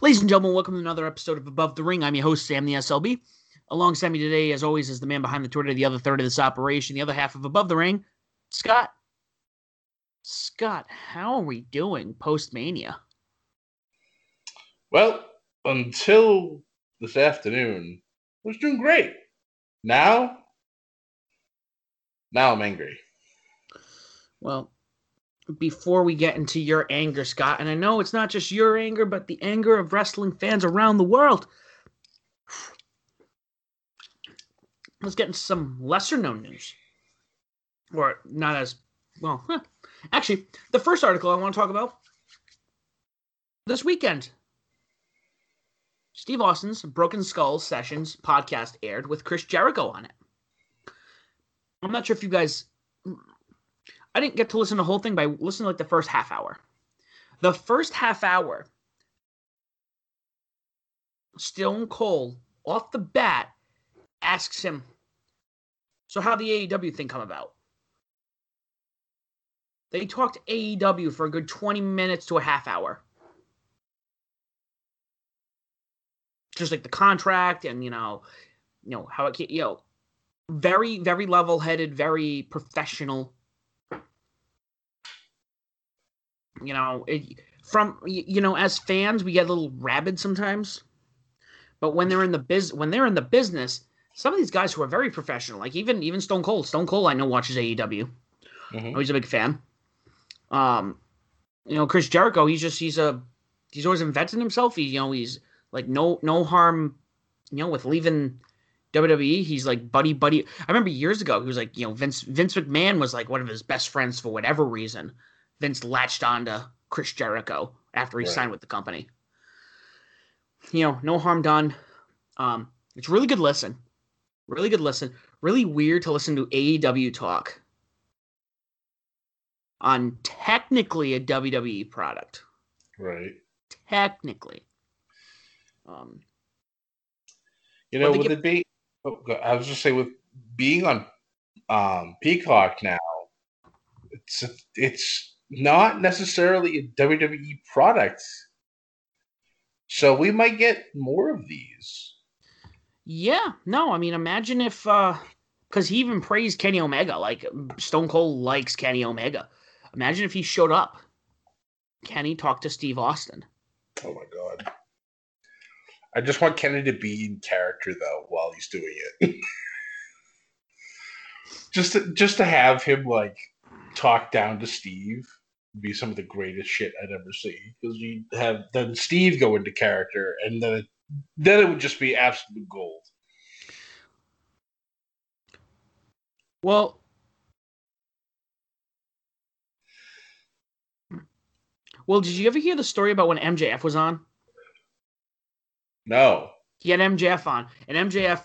Ladies and gentlemen, welcome to another episode of Above the Ring. I'm your host, Sam the SLB. Alongside me today, as always, is the man behind the Twitter, the other third of this operation, the other half of Above the Ring, Scott. Scott, how are we doing post Mania? Well, until this afternoon, I was doing great. Now, now I'm angry. Well, before we get into your anger, Scott, and I know it's not just your anger, but the anger of wrestling fans around the world. Let's get into some lesser known news. Or not as well. Huh. Actually, the first article I want to talk about this weekend. Steve Austin's Broken Skulls Sessions podcast aired with Chris Jericho on it. I'm not sure if you guys I didn't get to listen to the whole thing by listening to like the first half hour. The first half hour, Stone Cold off the bat asks him, "So how the AEW thing come about?" They talked AEW for a good 20 minutes to a half hour. Just like the contract and you know, you know how it you know, very very level-headed, very professional you know, it, from you know, as fans, we get a little rabid sometimes. But when they're in the biz, when they're in the business, some of these guys who are very professional, like even even Stone Cold, Stone Cold, I know watches AEW. Mm-hmm. He's a big fan. Um, you know, Chris Jericho, he's just he's a he's always invented himself. He you know he's like no no harm, you know, with leaving WWE. He's like buddy buddy. I remember years ago he was like you know Vince Vince McMahon was like one of his best friends for whatever reason. Vince latched on to Chris Jericho after he right. signed with the company. You know, no harm done. Um, it's really good listen. Really good listen. Really weird to listen to AEW talk on technically a WWE product. Right. Technically. Um, you know, with get... it being, oh, I was just saying, with being on um, Peacock now, it's it's not necessarily a WWE product. So we might get more of these. Yeah, no, I mean, imagine if, uh, because he even praised Kenny Omega, like Stone Cold likes Kenny Omega. Imagine if he showed up. Kenny talked to Steve Austin. Oh my god. I just want Kenny to be in character though while he's doing it. just to, just to have him like talk down to Steve be some of the greatest shit I'd ever see because you have then Steve go into character and then it, then it would just be absolute gold. Well, well, did you ever hear the story about when MJF was on? No. He had MJF on, and MJF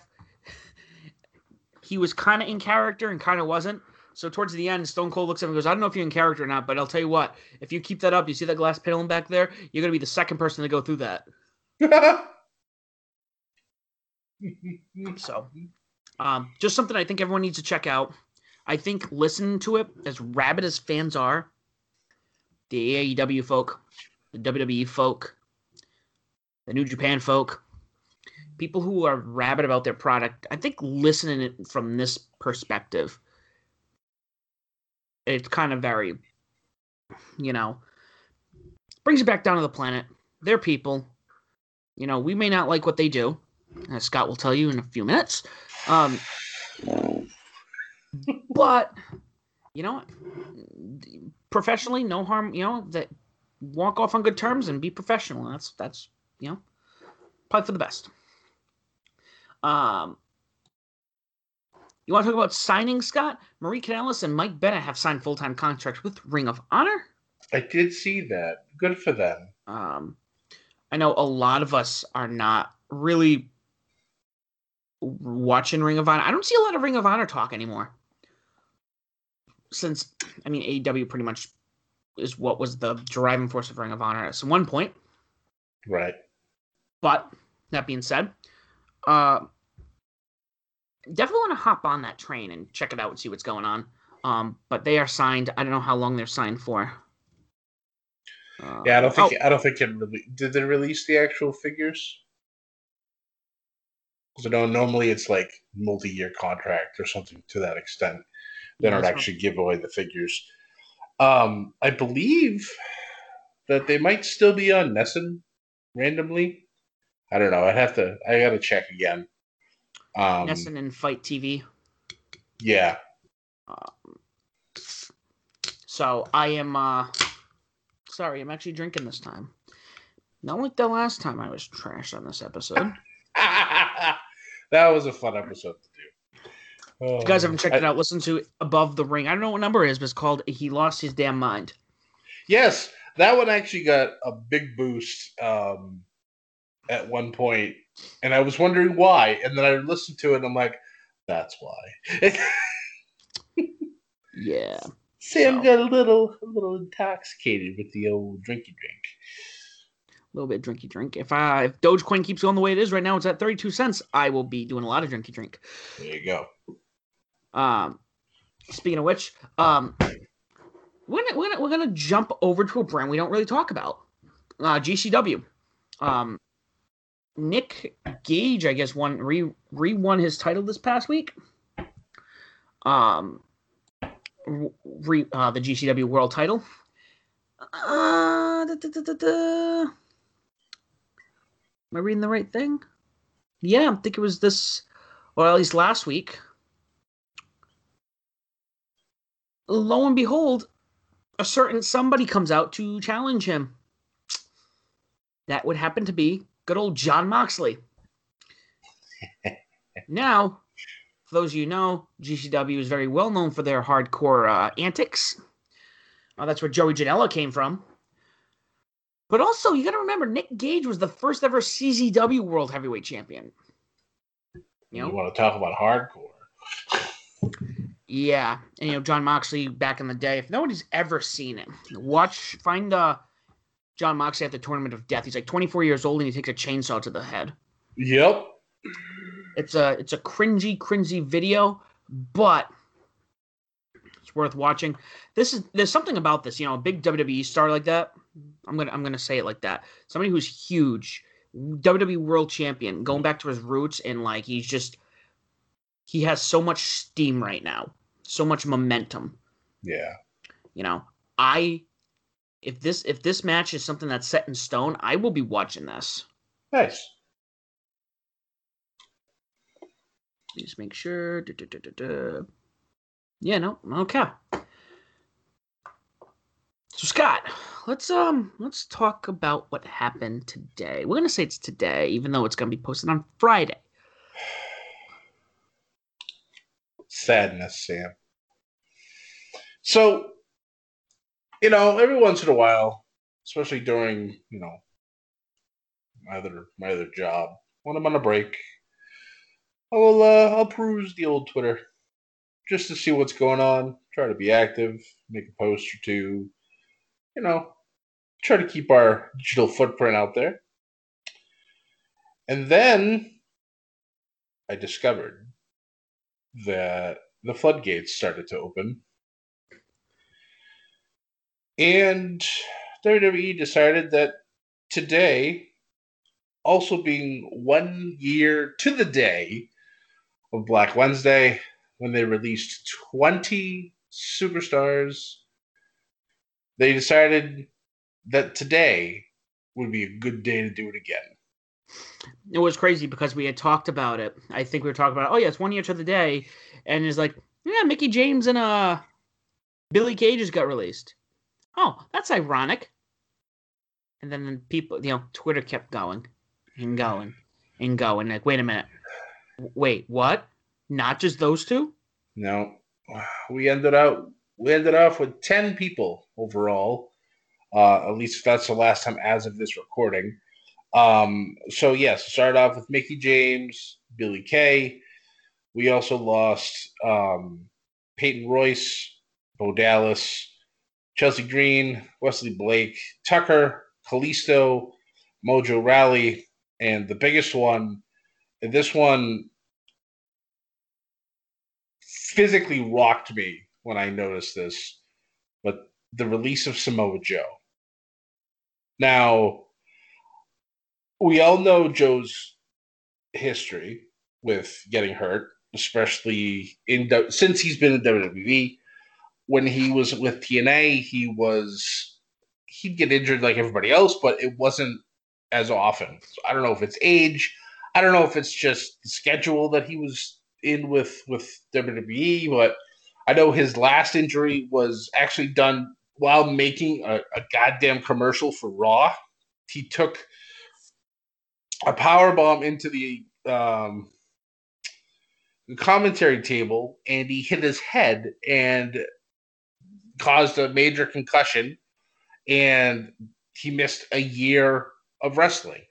he was kind of in character and kind of wasn't. So towards the end, Stone Cold looks at him and goes, I don't know if you're in character or not, but I'll tell you what, if you keep that up, you see that glass paneling back there, you're gonna be the second person to go through that. so um, just something I think everyone needs to check out. I think listen to it, as rabid as fans are, the AEW folk, the WWE folk, the New Japan folk, people who are rabid about their product. I think listening it from this perspective, it's kind of very, you know, brings it back down to the planet. They're people. You know, we may not like what they do, as Scott will tell you in a few minutes. Um, but you know, professionally, no harm. You know that walk off on good terms and be professional. That's that's you know probably for the best. Um, you want to talk about signing, Scott? Maria Kanellis and Mike Bennett have signed full time contracts with Ring of Honor. I did see that. Good for them. Um, I know a lot of us are not really watching Ring of Honor. I don't see a lot of Ring of Honor talk anymore. Since I mean AEW pretty much is what was the driving force of Ring of Honor at some one point. Right. But that being said, uh definitely want to hop on that train and check it out and see what's going on. Um, but they are signed. I don't know how long they're signed for. Uh, yeah, I don't think oh, I don't think it really did they release the actual figures. Because I know normally it's like multi-year contract or something to that extent. They yeah, don't actually give away the figures. Um, I believe that they might still be on NESN randomly. I don't know. I'd have to. I got to check again. Um, NESN and FITE TV. Yeah. Um, so I am. uh Sorry, I'm actually drinking this time. Not like the last time I was trashed on this episode. that was a fun episode to do. Oh, you guys haven't checked I, it out, listen to Above the Ring. I don't know what number it is, but it's called He Lost His Damn Mind. Yes, that one actually got a big boost um, at one point, and I was wondering why. And then I listened to it, and I'm like, that's why. yeah. Sam so. got a little, a little intoxicated with the old drinky drink. A little bit drinky drink. If I if Dogecoin keeps going the way it is right now, it's at thirty two cents. I will be doing a lot of drinky drink. There you go. Um, speaking of which, um, we're gonna, we're gonna, we're gonna jump over to a brand we don't really talk about. Uh, GCW. Um, Nick Gage, I guess, won re re won his title this past week. Um, re, uh, the GCW World Title. Uh, da, da, da, Am I reading the right thing? Yeah, I think it was this, or at least last week. Lo and behold, a certain somebody comes out to challenge him. That would happen to be good old Jon Moxley. now, for those of you know, GCW is very well known for their hardcore uh, antics. Uh, that's where Joey Janela came from. But also, you got to remember, Nick Gage was the first ever CZW World Heavyweight Champion. You, know? you want to talk about hardcore? Yeah, and you know Jon Moxley back in the day. If nobody's ever seen him, watch find uh Jon Moxley at the Tournament of Death. He's like 24 years old and he takes a chainsaw to the head. Yep. It's a it's a cringy, cringy video, but it's worth watching. This is there's something about this, you know, a big WWE star like that. I'm gonna I'm gonna say it like that. Somebody who's huge, WWE World Champion, going back to his roots, and like he's just he has so much steam right now, so much momentum. Yeah. You know, I if this if this match is something that's set in stone, I will be watching this. Nice. Just make sure. Da, da, da, yeah, no, okay. So Scott, let's um let's talk about what happened today. We're gonna say it's today, even though it's gonna be posted on Friday. Sadness, Sam. So you know, every once in a while, especially during, you know, my other my other job, when I'm on a break, I will uh, I'll peruse the old Twitter just to see what's going on. Try to be active, make a post or two. You know, try to keep our digital footprint out there. And then I discovered that the floodgates started to open And WWE decided that today, also being one year to the day of Black Wednesday, when they released 20 superstars, they decided that today would be a good day to do it again. It was crazy because we had talked about it. I think we were talking about, oh yeah, it's one year to the day, and it's like, yeah, Mickie James and uh Billie Kay just got released. Oh, that's ironic. And then people, you know, Twitter kept going and going and going. Like, wait a minute, wait, what? Not just those two? No, we ended out we ended off with ten people overall. Uh, at least that's the last time as of this recording. Um, so yes, started off with Mickie James, Billie Kay. We also lost um, Peyton Royce, Bo Dallas, Chelsea Green, Wesley Blake, Tucker, Kalisto, Mojo Rawley, and the biggest one, and this one physically rocked me when I noticed this, but the release of Samoa Joe. Now, we all know Joe's history with getting hurt, especially in since he's been in WWE. When he was with TNA, he was he'd get injured like everybody else, but it wasn't as often. So I don't know if it's age. I don't know if it's just the schedule that he was in with with WWE, but I know his last injury was actually done while making a, a goddamn commercial for Raw. He took a power bomb into the um, commentary table and he hit his head and caused a major concussion and he missed a year of wrestling.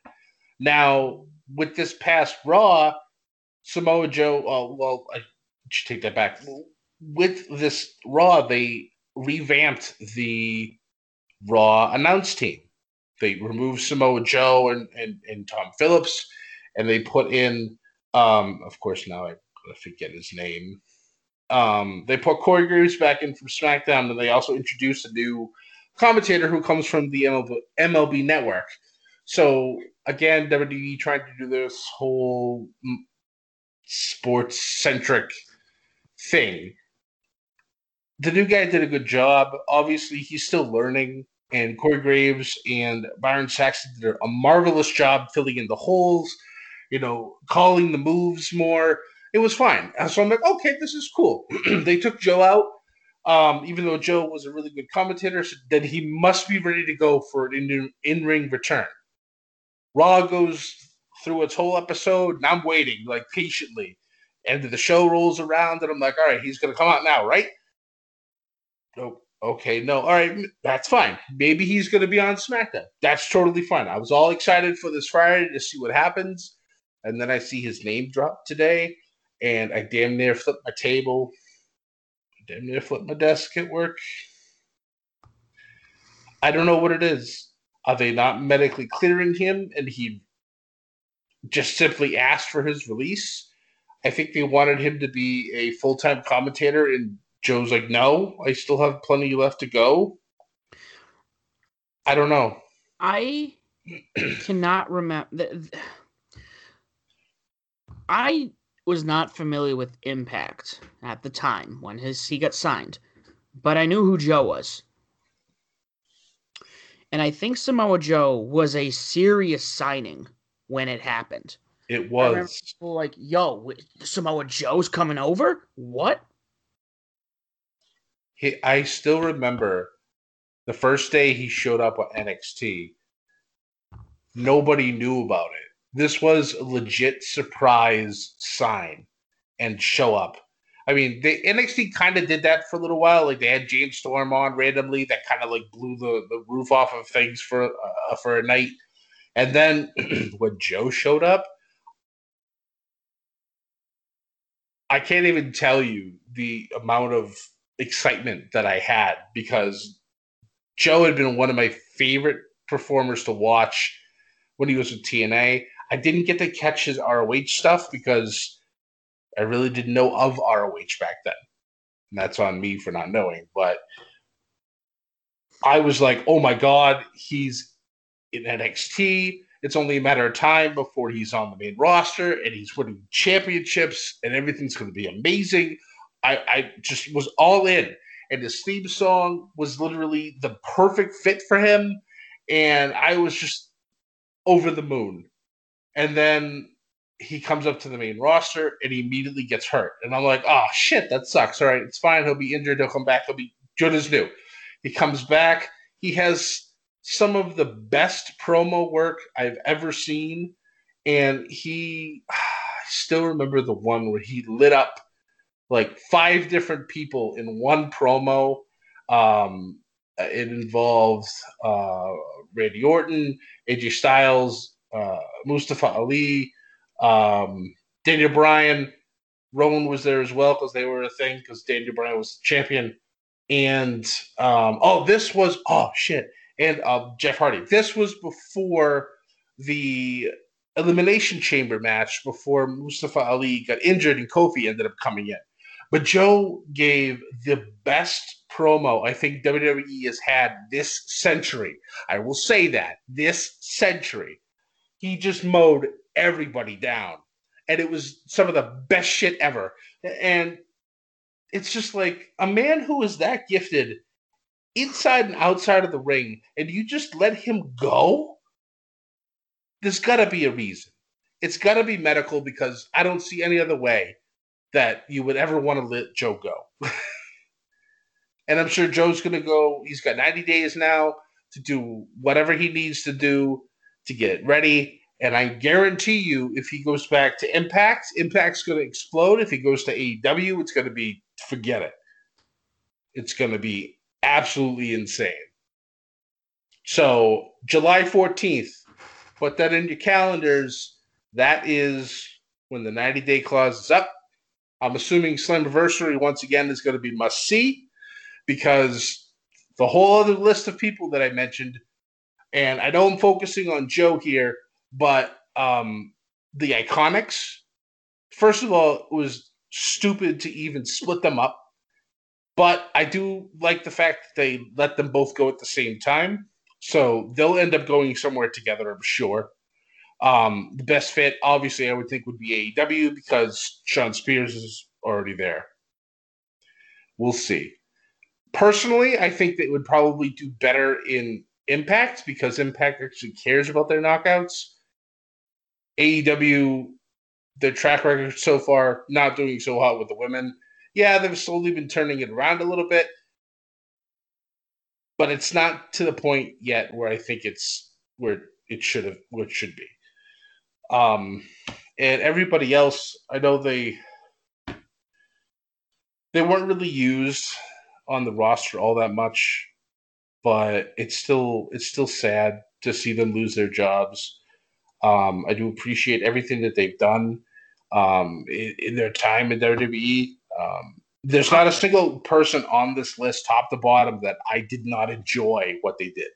Now, with this past Raw, Samoa Joe, uh, well, I should take that back. With this Raw, they revamped the Raw announce team. They removed Samoa Joe and, and, and Tom Phillips, and they put in, um, of course, now I forget his name. Um, they put Corey Graves back in from SmackDown, and they also introduced a new commentator who comes from the MLB, MLB Network. So again, WWE trying to do this whole sports centric thing. The new guy did a good job. Obviously, he's still learning, and Corey Graves and Byron Saxton did a marvelous job filling in the holes. You know, calling the moves more. It was fine. And So I'm like, okay, this is cool. they took Joe out um, even though Joe was a really good commentator, so then he must be ready to go for an in ring return. Raw goes through its whole episode, and I'm waiting like patiently. And the show rolls around, and I'm like, all right, he's gonna come out now, right? Nope. okay, no, all right, that's fine. Maybe he's gonna be on SmackDown. That's totally fine. I was all excited for this Friday to see what happens, and then I see his name drop today, and I damn near flipped my table I damn near flipped my desk at work. I don't know what it is. Are they not medically clearing him and he just simply asked for his release? I think they wanted him to be a full time commentator, and Joe's like, no, I still have plenty left to go. I don't know. I cannot remember. I was not familiar with Impact at the time when his he got signed, but I knew who Joe was. And I think Samoa Joe was a serious signing when it happened. It was. like, yo, Samoa Joe's coming over? What? He, I still remember the first day he showed up on NXT. Nobody knew about it this was a legit surprise sign and show up. I mean, the NXT kind of did that for a little while. Like they had James Storm on randomly, that kind of like blew the, the roof off of things for uh, for a night. And then when Joe showed up, I can't even tell you the amount of excitement that I had because Joe had been one of my favorite performers to watch when he was with TNA. I didn't get to catch his ROH stuff because I really didn't know of ROH back then. And that's on me for not knowing. But I was like, oh my god, he's in NXT. It's only a matter of time before he's on the main roster and he's winning championships and everything's going to be amazing. I, I just was all in. And his theme song was literally the perfect fit for him. And I was just over the moon. And then he comes up to the main roster and he immediately gets hurt. And I'm like, oh shit, that sucks. All right, it's fine. He'll be injured. He'll come back. He'll be good as new. He comes back. He has some of the best promo work I've ever seen. And he, I still remember the one where he lit up like five different people in one promo. Um, it involved uh, Randy Orton, AJ Styles, uh, Mustafa Ali, um, Daniel Bryan. Rowan was there as well because they were a thing because Daniel Bryan was champion. And um, oh, this was oh shit, and uh, Jeff Hardy. This was before the Elimination Chamber match before Mustafa Ali got injured and Kofi ended up coming in. But Joe gave the best promo I think WWE has had this century. I will say that this century. He just mowed everybody down. And it was some of the best shit ever. And it's just like a man who is that gifted inside and outside of the ring, and you just let him go? There's got to be a reason. It's got to be medical because I don't see any other way that you would ever want to let Joe go. and I'm sure Joe's going to go. He's got 90 days now to do whatever he needs to do to get ready. And I guarantee you, if he goes back to Impact, Impact's going to explode. If he goes to AEW, it's going to be forget it. It's going to be absolutely insane. So, July 14th, put that in your calendars. That is when the 90 day clause is up. I'm assuming Slammiversary once again is going to be must see because the whole other list of people that I mentioned, and I know I'm focusing on Joe here, but um, the Iconics, first of all, it was stupid to even split them up. But I do like the fact that they let them both go at the same time. So they'll end up going somewhere together, I'm sure. Um, the best fit, obviously, I would think would be AEW because Shawn Spears is already there. We'll see. Personally, I think they would probably do better in Impact because Impact actually cares about their knockouts. AEW, their track record so far, not doing so hot with the women. Yeah, they've slowly been turning it around a little bit, but it's not to the point yet where I think it's where it should have, where it should be. Um, and everybody else, I know they they weren't really used on the roster all that much, but it's still it's still sad to see them lose their jobs. Um, I do appreciate everything that they've done um, in, in, their time in WWE. Um, there's not a single person on this list, top to bottom, that I did not enjoy what they did.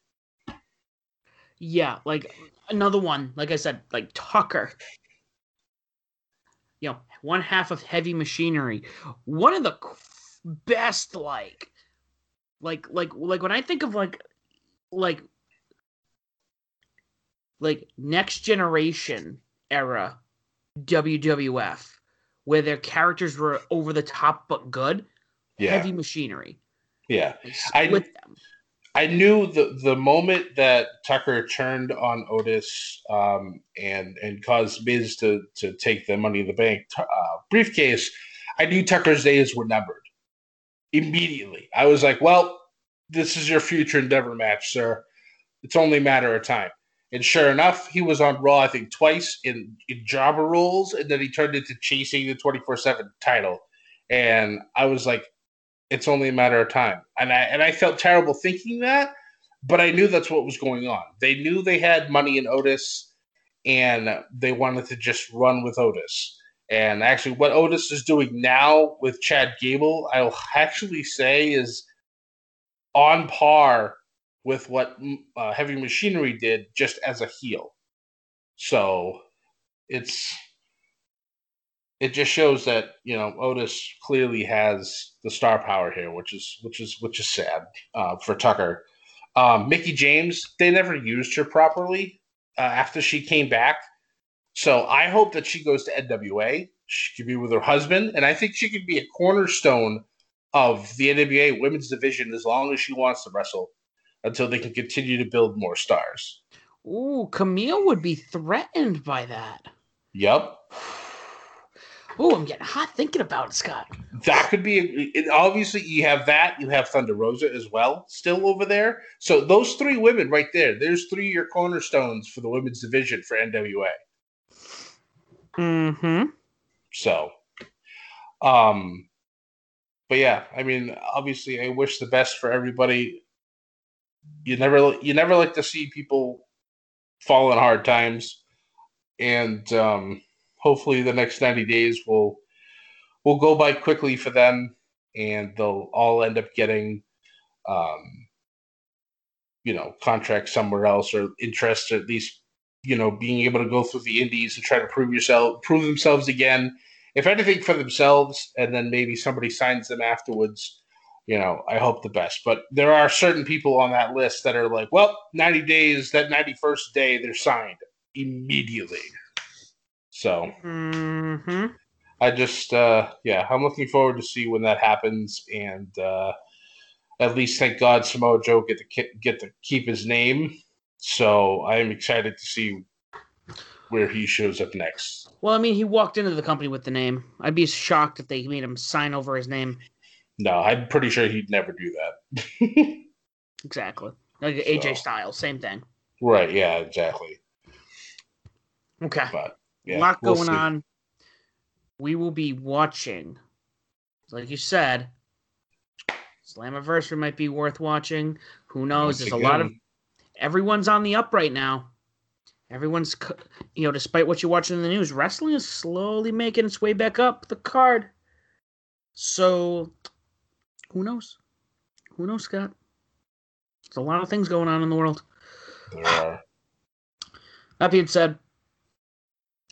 Yeah, like another one, like I said, like Tucker. You know, one half of heavy machinery. One of the best, like, like, like, like when I think of like, like, like next generation era WWF, where their characters were over the top but good. Yeah. Heavy machinery. Yeah, I with them. I knew the the moment that Tucker turned on Otis um, and and caused Miz to to take the Money in the Bank uh, briefcase, I knew Tucker's days were numbered. Immediately, I was like, "Well, this is your future endeavor match, sir. It's only a matter of time." And sure enough, he was on Raw, I think, twice in, in roles, and then he turned into chasing the 24 7 title. And I was like, it's only a matter of time. And I and I felt terrible thinking that, but I knew that's what was going on. They knew they had money in Otis and they wanted to just run with Otis. And actually what Otis is doing now with Chad Gable, I'll actually say is on par with what mm, uh, Heavy Machinery did just as a heel. So it's it just shows that you know Otis clearly has the star power here, which is which is which is sad uh, for Tucker. Um, Mickie James, they never used her properly uh, after she came back. So I hope that she goes to NWA. She could be with her husband, and I think she could be a cornerstone of the NWA women's division as long as she wants to wrestle until they can continue to build more stars. Ooh, Kamille would be threatened by that. Yep. Oh, I'm getting hot thinking about it, Scott. That could be it, obviously you have that. You have Thunder Rosa as well, still over there. So those three women right there. There's three your cornerstones for the women's division for NWA. Hmm. So, um, but yeah, I mean, obviously, I wish the best for everybody. You never, you never like to see people fall in hard times, and um, hopefully the next 90 days will will go by quickly for them and they'll all end up getting um, you know contracts somewhere else or interest at least you know being able to go through the indies and try to prove yourself prove themselves again if anything for themselves and then maybe somebody signs them afterwards you know i hope the best but there are certain people on that list that are like well 90 days that 91st day they're signed immediately so mm-hmm. I just uh, yeah, I'm looking forward to see when that happens, and uh, at least thank God Samoa Joe get to get to keep his name. So I am excited to see where he shows up next. Well, I mean, he walked into the company with the name. I'd be shocked if they made him sign over his name. No, I'm pretty sure he'd never do that. exactly. Like so. AJ Styles, same thing. Right, yeah, exactly. Okay. But yeah, a lot we'll going see. on. We will be watching, like you said, Slammiversary might be worth watching. Who knows? Once There's again. a lot of everyone's on the up right now. Everyone's, you know, despite what you're watching in the news, wrestling is slowly making its way back up the card. So, who knows? Who knows, Scott? There's a lot of things going on in the world. Are. That being said,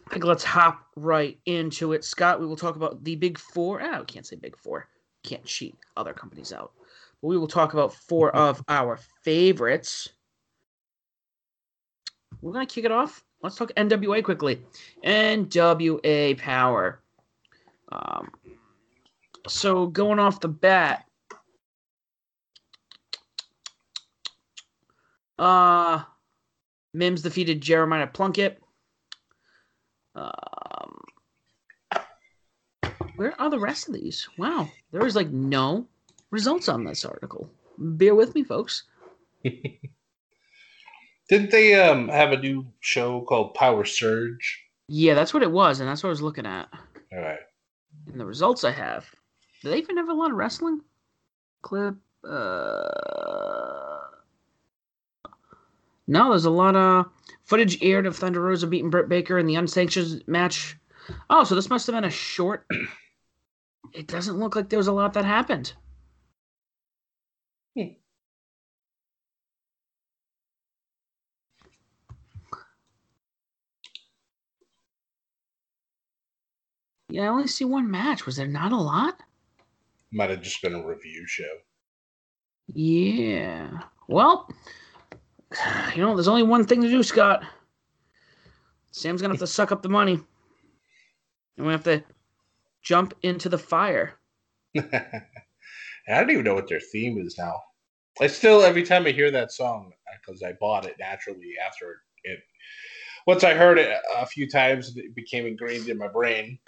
I think let's hop right into it. Scott, we will talk about the big four. Ah, we can't say big four. Can't cheat other companies out. But we will talk about four of our favorites. We're going to kick it off. Let's talk NWA quickly. NWA Power. Um, so going off the bat, uh, Mims defeated Jeremiah Plunkett. Um, where are the rest of these? Wow, there is like no results on this article. Bear with me, folks. Didn't they um have a new show called Power Surge? Yeah, that's what it was, and that's what I was looking at. All right. And the results I have. Do they even have a lot of wrestling? Clip. Uh... No, there's a lot of footage aired of Thunder Rosa beating Britt Baker in the unsanctioned match. Oh, so this must have been a short. It doesn't look like there was a lot that happened. Hmm. Yeah, I only see one match. Was there not a lot? Might have just been a review show. Yeah. Well, you know, there's only one thing to do, Scott. Sam's gonna have to suck up the money. And we have to jump into the fire. I don't even know what their theme is now. I still every time I hear that song because I bought it naturally after it. Once I heard it a few times, it became ingrained in my brain.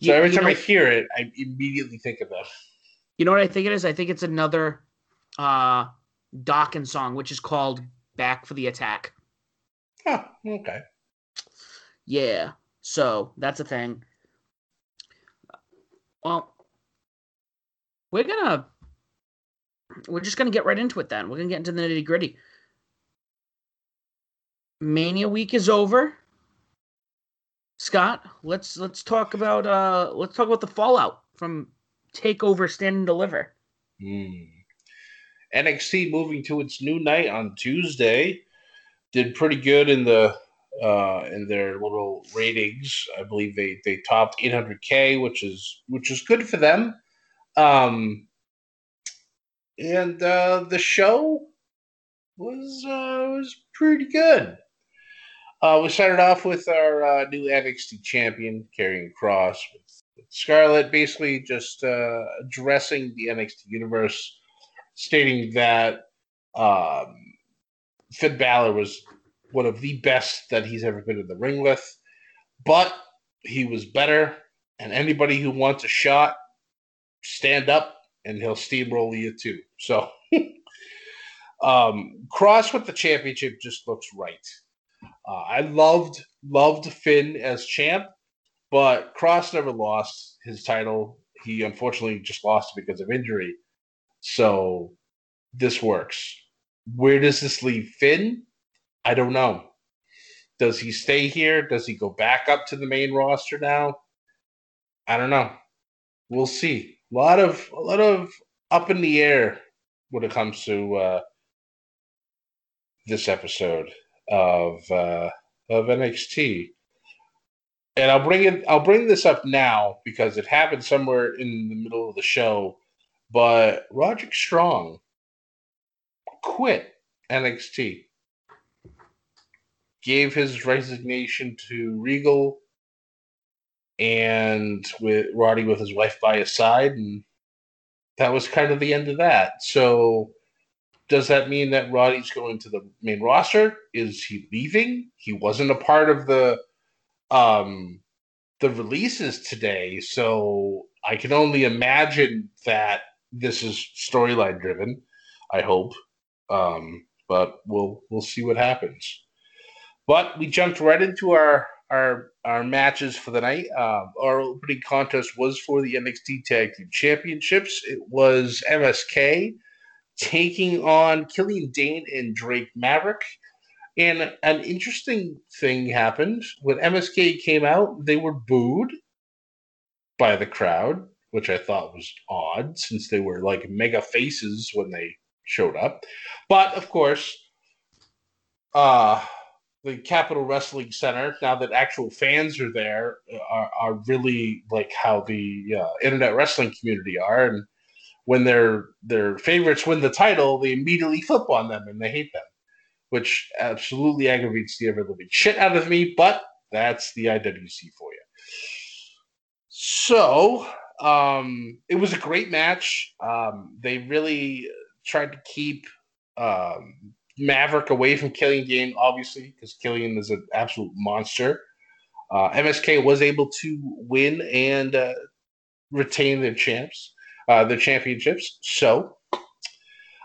So you, every time know, I hear it, I immediately think of them. You know what I think it is? I think it's another uh Dawkins song, which is called back for the attack. Oh, okay. Yeah. So that's a thing. Well, we're gonna we're just gonna get right into it then. We're gonna get into the nitty gritty. Mania week is over. Scott, let's let's talk about uh let's talk about the fallout from Takeover Stand and Deliver. Hmm. NXT moving to its new night on Tuesday did pretty good in the uh, in their little ratings. I believe they they topped 800k, which is which is good for them. Um, and uh, the show was uh, was pretty good. Uh, we started off with our uh, new NXT champion, Karrion Kross, with, Scarlett, basically just uh, addressing the NXT universe, stating that um, Finn Balor was one of the best that he's ever been in the ring with, but he was better. And anybody who wants a shot, stand up and he'll steamroll you too. So, um, Kross with the championship just looks right. Uh, I loved loved Finn as champ, but Kross never lost his title. He unfortunately just lost because of injury. So this works. Where does this leave Finn? I don't know. Does he stay here? Does he go back up to the main roster now? I don't know. We'll see. A lot of a lot of up in the air when it comes to uh, this episode of uh, of NXT. And I'll bring it. I'll bring this up now because it happened somewhere in the middle of the show. But Roderick Strong quit NXT, gave his resignation to Regal, and with Roddy with his wife by his side, and that was kind of the end of that. So, does that mean that Roddy's going to the main roster? Is he leaving? He wasn't a part of the um the releases today, so I can only imagine that this is storyline driven. I hope um, but we'll we'll see what happens. But we jumped right into our our our matches for the night. Uh, our opening contest was for the NXT Tag Team Championships. It was MSK taking on Killian Dain and Drake Maverick. And an interesting thing happened when MSK came out. They were booed by the crowd, which I thought was odd since they were like mega faces when they showed up. But of course, uh, the Capitol Wrestling Center, now that actual fans are there, are, are really like how the uh, internet wrestling community are. And when their their favorites win the title, they immediately flip on them and they hate them, which absolutely aggravates the ever living shit out of me. But that's the IWC for you. So um, it was a great match. Um, they really tried to keep um, Maverick away from Killian Dain, obviously, because Killian is an absolute monster. Uh, MSK was able to win and uh, retain their champs, uh, their championships. So,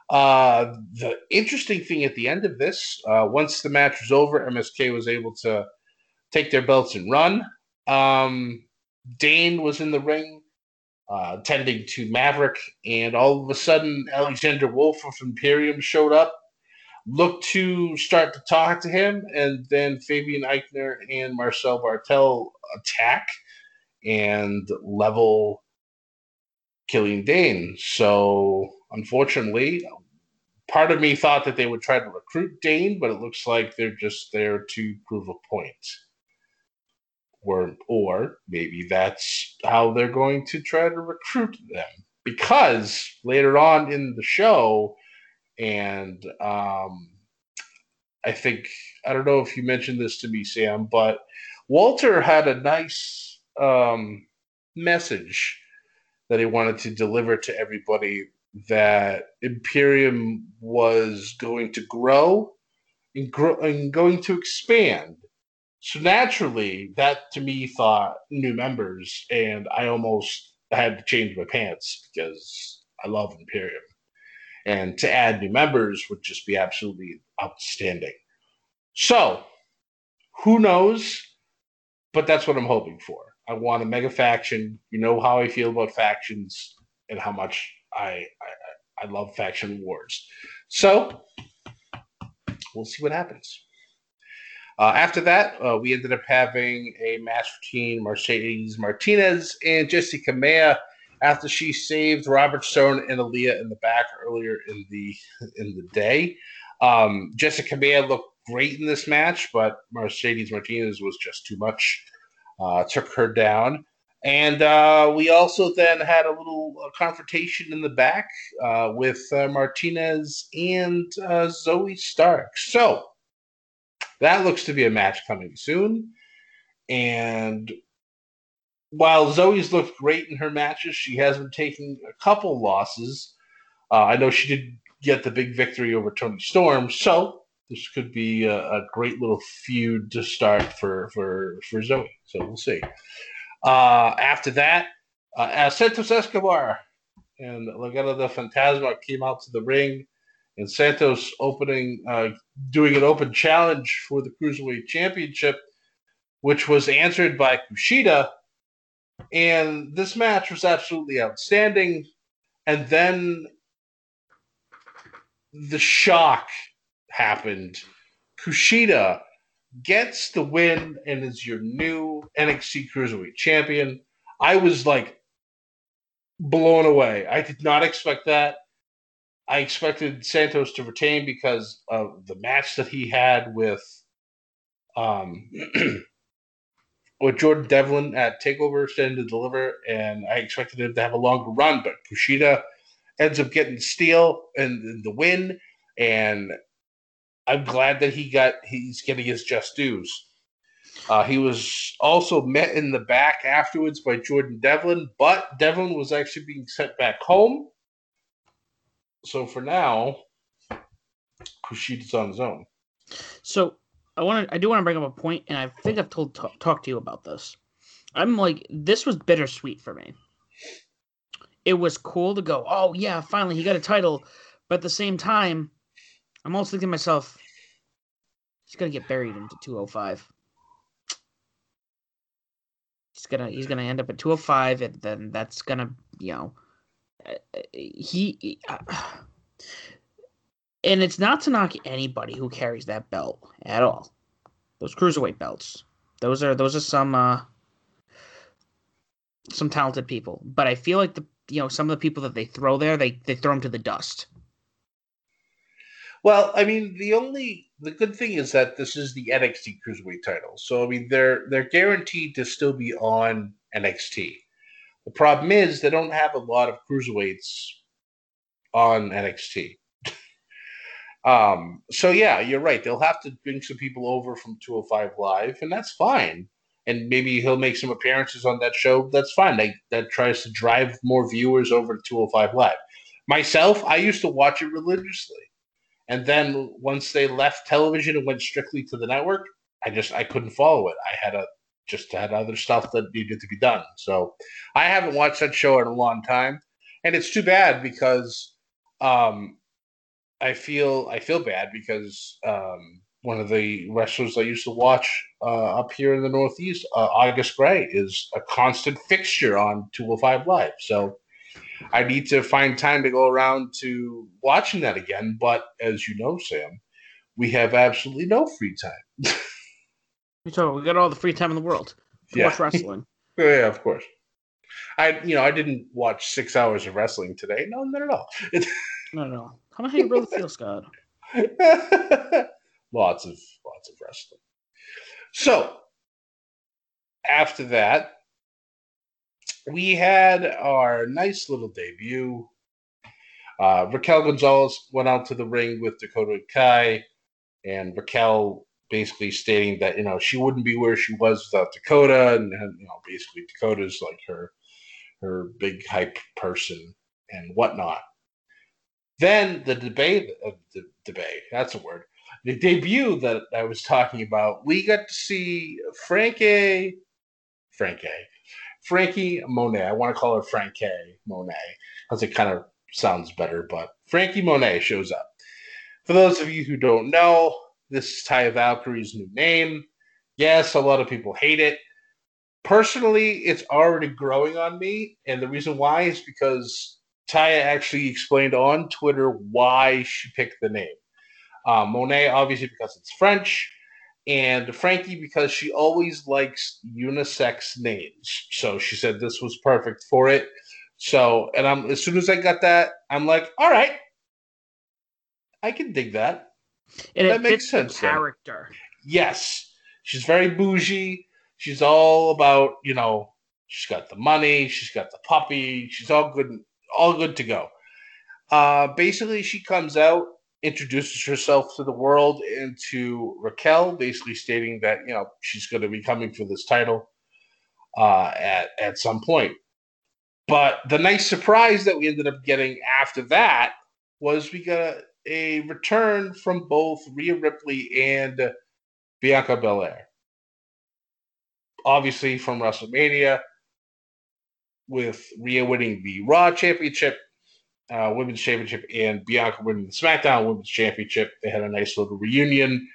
uh, the interesting thing at the end of this, uh, once the match was over, MSK was able to take their belts and run. Um, Dain was in the ring uh, tending to Maverick, and all of a sudden, Alexander Wolf of Imperium showed up, looked to start to talk to him, and then Fabian Aichner and Marcel Barthel attack and level Killian Dain. So, unfortunately, part of me thought that they would try to recruit Dain, but it looks like they're just there to prove a point or or maybe that's how they're going to try to recruit them because later on in the show and um, i think i don't know if you mentioned this to me sam but walter had a nice um, message that he wanted to deliver to everybody that imperium was going to grow and, and going to expand so naturally, that to me thought new members, and I almost had to change my pants because I love Imperium. And to add new members would just be absolutely outstanding. So, who knows? But that's what I'm hoping for. I want a mega faction. You know how I feel about factions and how much I I, I love faction wars. So, we'll see what happens. Uh, after that, uh, we ended up having a match between Mercedes Martinez and Jessi Kamea after she saved Robert Stone and Aliyah in the back earlier in the in the day. Um, Jessi Kamea looked great in this match, but Mercedes Martinez was just too much. Uh, took her down. And uh, we also then had a little uh, confrontation in the back uh, with uh, Martinez and uh, Zoey Stark. So that looks to be a match coming soon. And while Zoe's looked great in her matches, she has been taking a couple losses. Uh, I know she did get the big victory over Toni Storm, so this could be a, a great little feud to start for for for Zoey. So we'll see. Uh, after that, uh, Santos Escobar and Legado del Fantasma came out to the ring, and Santos opening, uh, doing an open challenge for the Cruiserweight Championship, which was answered by Kushida. And this match was absolutely outstanding. And then the shock happened. Kushida gets the win and is your new NXT Cruiserweight champion. I was like blown away. I did not expect that. I expected Santos to retain because of the match that he had with um with Jordan Devlin at Takeover Stand to Deliver, and I expected him to have a longer run, but Kushida ends up getting steel and the win, and I'm glad that he got he's getting his just dues. Uh, he was also met in the back afterwards by Jordan Devlin, but Devlin was actually being sent back home. So for now, Kushida's on his own. So I want to, I do want to bring up a point, and I think I've told talk, talked to you about this. I'm like, this was bittersweet for me. It was cool to go, oh yeah, finally he got a title, but at the same time, I'm also thinking to myself, he's gonna get buried into 205. He's gonna he's gonna end up at 205, and then that's gonna you know uh, he. Uh, and it's not to knock anybody who carries that belt at all. Those cruiserweight belts, those are those are some uh, some talented people. But I feel like the you know some of the people that they throw there, they they throw them to the dust. Well, I mean, the only the good thing is that this is the NXT Cruiserweight title, so I mean they're they're guaranteed to still be on NXT. The problem is they don't have a lot of cruiserweights on NXT. um, so yeah, you're right. They'll have to bring some people over from 205 Live, and that's fine. And maybe he'll make some appearances on that show. That's fine. Like that tries to drive more viewers over to 205 Live. Myself, I used to watch it religiously. And then once they left television and went strictly to the network, I just I couldn't follow it. I had a just had other stuff that needed to be done. So I haven't watched that show in a long time, and it's too bad because um, I feel I feel bad because um, one of the wrestlers I used to watch uh, up here in the Northeast, uh, August Grey, is a constant fixture on 205 Live. So I need to find time to go around to watching that again. But as you know, Sam, we have absolutely no free time. we talk. We got all the free time in the world to yeah. watch wrestling. Oh, yeah, of course. I, you know, I didn't watch six hours of wrestling today. No, not at all. no, no. How about how you really feel, Scott? lots of lots of wrestling. So after that, we had our nice little debut. Uh, Raquel Gonzalez went out to the ring with Dakota Kai, and Raquel basically stating that you know she wouldn't be where she was without Dakota, and, and you know basically Dakota's like her her big hype person and whatnot. Then the debate, uh, the debate, that's a word. The debut that I was talking about, we got to see Franky, Franky, Franky Monet. I want to call her Franky Monet because it kind of sounds better, but Franky Monet shows up. For those of you who don't know, this is Taya Valkyrie's new name. Yes, a lot of people hate it. Personally, it's already growing on me, and the reason why is because Taya actually explained on Twitter why she picked the name. Uh, Monet, obviously, because it's French and Franky because she always likes unisex names. So she said this was perfect for it. So, and I'm as soon as I got that, I'm like, all right, I can dig that. And that makes sense. character. Yes, she's very bougie. She's all about you know She's got the money. She's got the puppy. She's all good, all good to go. Uh, basically, she comes out, introduces herself to the world and to Raquel, basically stating that you know she's going to be coming for this title uh, at at some point. But the nice surprise that we ended up getting after that was we got a, a return from both Rhea Ripley and Bianca Belair. Obviously, from WrestleMania, with Rhea winning the Raw Championship, uh, Women's Championship, and Bianca winning the SmackDown Women's Championship. They had a nice little reunion.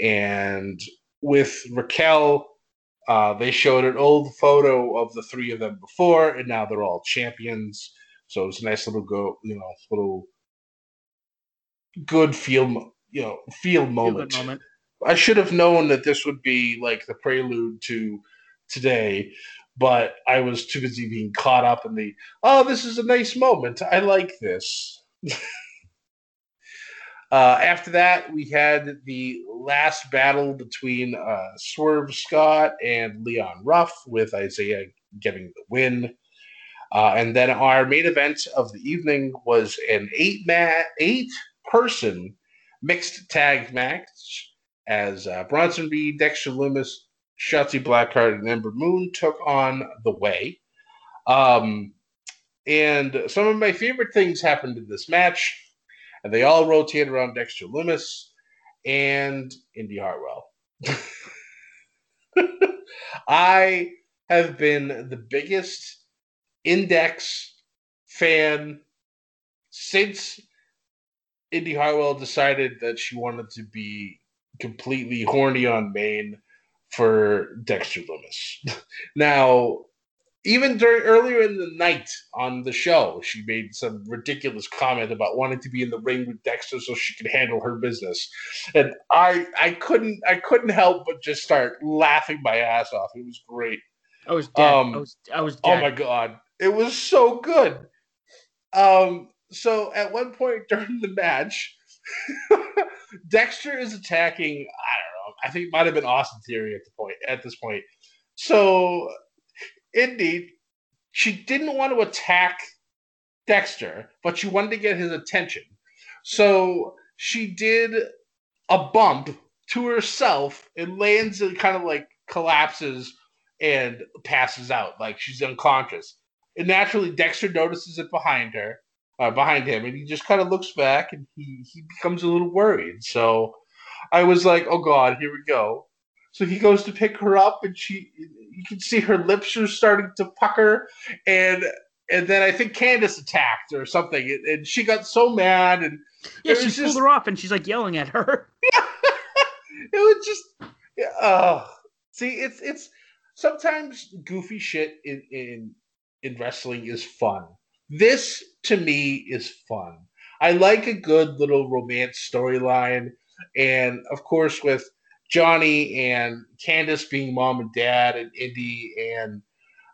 And with Raquel, uh, they showed an old photo of the three of them before, and now they're all champions. So it's a nice little go, you know, little good feel, you know, feel moment. moment. I should have known that this would be like the prelude to today, but I was too busy being caught up in the oh, this is a nice moment. I like this. uh, after that, we had the last battle between uh, Swerve Scott and Leon Ruff, with Isaiah getting the win. Uh, and then our main event of the evening was an eight man, eight person mixed tag match as uh, Bronson Reed, Dexter Lumis, Shotzi Blackheart, and Ember Moon took on the Way. Um, and some of my favorite things happened in this match, and they all rotated around Dexter Lumis and Indi Hartwell. I have been the biggest index fan since Indi Hartwell decided that she wanted to be completely horny on main for Dexter Lumis. now, even during earlier in the night on the show, she made some ridiculous comment about wanting to be in the ring with Dexter so she could handle her business, and I I couldn't I couldn't help but just start laughing my ass off. It was great. I was dead. Um, I was I was oh dead. Oh my god, it was so good. Um, so at one point during the match, Dexter is attacking. I don't. I think it might have been Austin Theory at the point at this point. So, indeed, she didn't want to attack Dexter, but she wanted to get his attention. So she did a bump to herself and lands and kind of like collapses and passes out, like she's unconscious. And naturally, Dexter notices it behind her uh, behind him, and he just kind of looks back and he he becomes a little worried. So I was like, oh god, here we go. So he goes to pick her up, and she you can see her lips are starting to pucker, and and then I think Candice attacked or something, and, she got so mad and yeah, she pulled just, her off, and she's like yelling at her. it was just, oh, see, it's it's sometimes goofy shit in in in wrestling is fun this to me is fun. I like a good little romance storyline, and of course with Johnny and Candice being mom and dad, and Indi and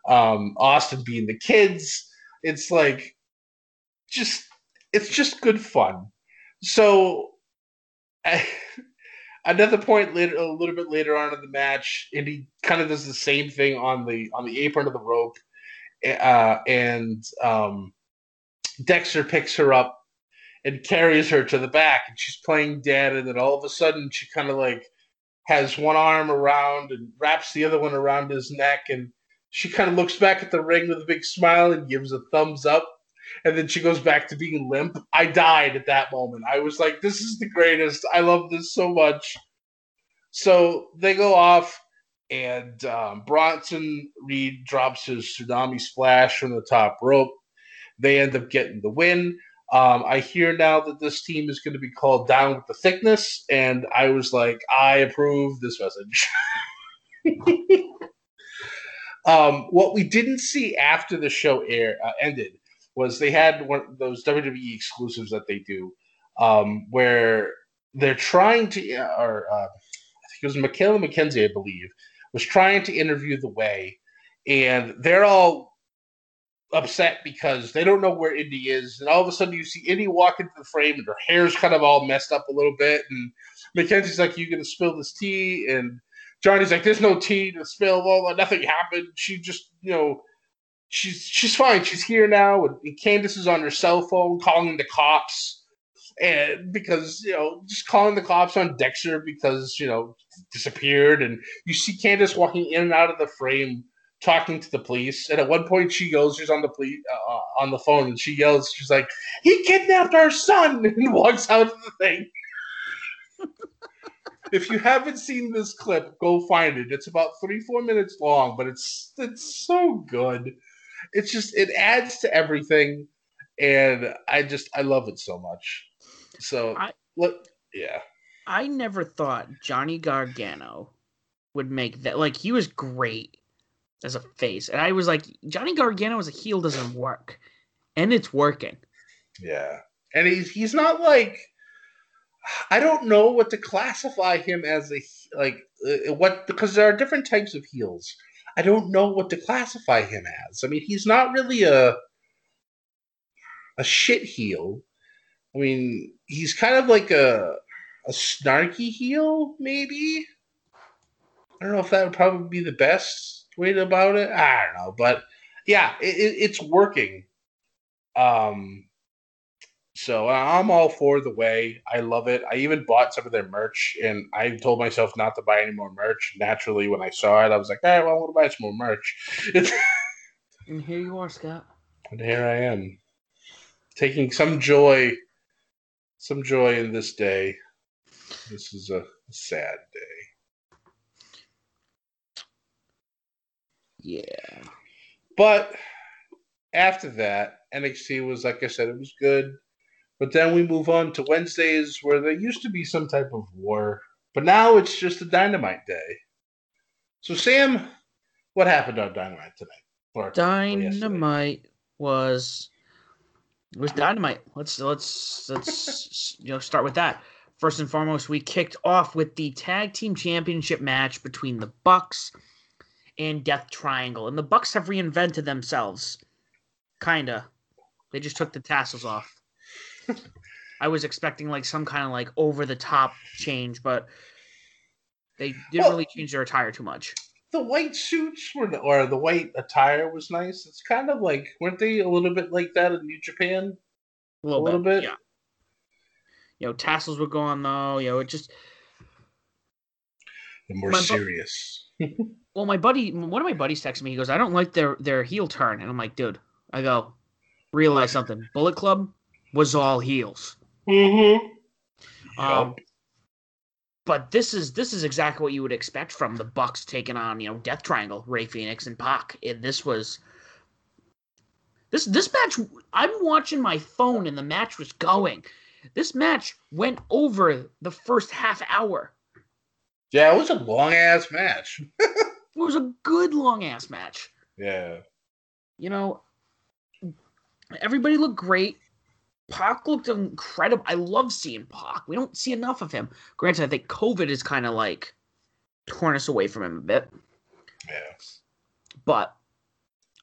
um, Austin being the kids, it's like just it's just good fun. So another point later, a little bit later on in the match, Indi kind of does the same thing on the on the apron of the rope uh, and um, Dexter picks her up and carries her to the back, and she's playing dead. And then all of a sudden, she kind of like has one arm around and wraps the other one around his neck, and she kind of looks back at the ring with a big smile and gives a thumbs up. And then she goes back to being limp. I died at that moment. I was like, this is the greatest. I love this so much. So they go off and um, Bronson Reed drops his tsunami splash from the top rope. They end up getting the win. Um, I hear now that this team is going to be called Down with the Thickness, and I was like, I approve this message. um, what we didn't see after the show air uh, ended was they had one of those WWE exclusives that they do, um, where they're trying to, uh, or uh, I think it was Michaela McKenzie, I believe, was trying to interview the way, and they're all upset because they don't know where Indi is, and all of a sudden you see Indi walk into the frame, and her hair's kind of all messed up a little bit, and Mackenzie's like, "You gonna spill this tea?" and Johnny's like, "There's no tea to spill. Well, uh, nothing happened. She just, you know, she's she's fine. She's here now." And, and Candice is on her cell phone calling the cops, and because you know, just calling the cops on Dexter because you know disappeared, and you see Candice walking in and out of the frame talking to the police. And at one point, she goes, she's on the police uh, on the phone, and she yells, she's like, "He kidnapped our son!" and walks out of the thing. if you haven't seen this clip, go find it. It's about three, four minutes long, but it's it's so good. It's just it adds to everything, and I just I love it so much. So I, look, yeah. I never thought Johnny Gargano would make that. Like he was great as a face, and I was like, Johnny Gargano as a heel doesn't work, and it's working. Yeah, and he's he's not like I don't know what to classify him as a like uh, what because there are different types of heels. I don't know what to classify him as. I mean, he's not really a a shit heel. I mean, he's kind of like a a snarky heel, maybe. I don't know if that would probably be the best way about it. I don't know, but yeah, it, it, it's working. Um, so I'm all for the way. I love it. I even bought some of their merch, and I told myself not to buy any more merch. Naturally, when I saw it, I was like, "All right, well, I want to buy some more merch." and here you are, Scott. And here I am, taking some joy, some joy in this day. This is a sad day. Yeah. But after that, NXT was like I said, it was good. But then we move on to Wednesdays where there used to be some type of war, but now it's just a dynamite day. So, Sam, what happened on Dynamite tonight? Or, dynamite was was dynamite. Let's let's let's you know start with that. First and foremost, we kicked off with the tag team championship match between the Bucks and Death Triangle, and the Bucks have reinvented themselves, kinda. They just took the tassels off. I was expecting like some kind of like over the top change, but they didn't well, really change their attire too much. The white suits were, or the white attire was nice. It's kind of like weren't they a little bit like that in New Japan? A little, a little bit, bit, yeah. You know, tassels were gone though. You know, it just the more my serious. Bu- well, my buddy, one of my buddies texted me. He goes, "I don't like their their heel turn," and I'm like, "Dude," I go, "Realize something. Bullet Club was all heels. Mm-hmm. Um, but this is this is exactly what you would expect from the Bucks taking on you know Death Triangle, Rey Fénix, and Pac. And this was this this match. I'm watching my phone and the match was going. This match went over the first half hour. Yeah, it was a long ass match. it was a good long ass match. Yeah. You know, everybody looked great. Pac looked incredible. I love seeing Pac. We don't see enough of him. Granted, I think COVID is kind of like torn us away from him a bit. Yeah. But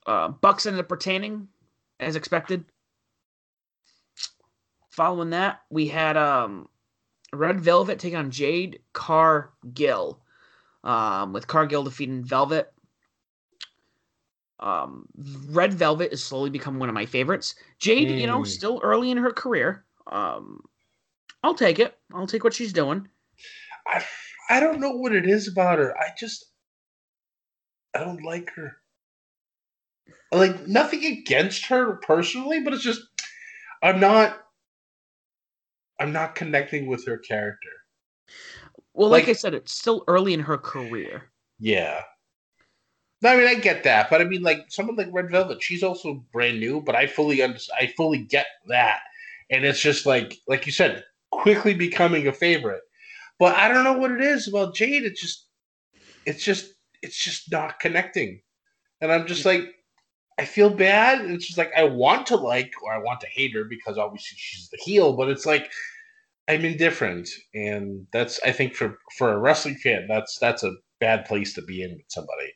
uh, Bucks ended up retaining as expected. Following that, we had um, Red Velvet take on Jade Cargill, um, with Cargill defeating Velvet. Um, Red Velvet is slowly becoming one of my favorites. Jade, mm. you know, hmm. still early in her career. Um, I'll take it. I'll take what she's doing. I I don't know what it is about her. I just I don't like her. Like nothing against her personally, but it's just I'm not I'm not connecting with her character. Well, like, like I said, it's still early in her career. Yeah. No, I mean I get that, but I mean like someone like Red Velvet, she's also brand new, but I fully understand. I fully get that, and it's just like like you said, quickly becoming a favorite. But I don't know what it is about Jade. It's just, it's just, it's just not connecting, and I'm just like, I feel bad. It's just like I want to like or I want to hate her because obviously she's the heel, but it's like I'm indifferent, and that's I think for for a wrestling fan, that's that's a bad place to be in with somebody.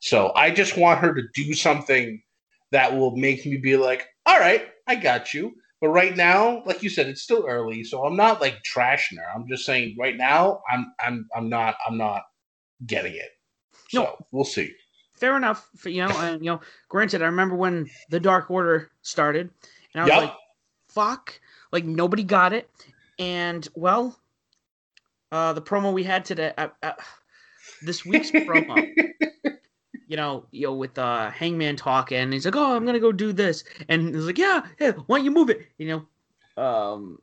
So I just want her to do something that will make me be like, all right, I got you. But right now, like you said, it's still early, so I'm not like trashing her. I'm just saying right now, I'm I'm I'm not I'm not getting it. So no. we'll see. Fair enough. You know, and you know, granted, I remember when the Dark Order started, and I was yep. like, "Fuck!" Like nobody got it, and well, uh, the promo we had today, uh, uh, this week's promo, you know, you know, with uh, Hangman talking, and he's like, "Oh, I'm gonna go do this," and he's like, "Yeah, yeah, why don't you move it?" You know, um,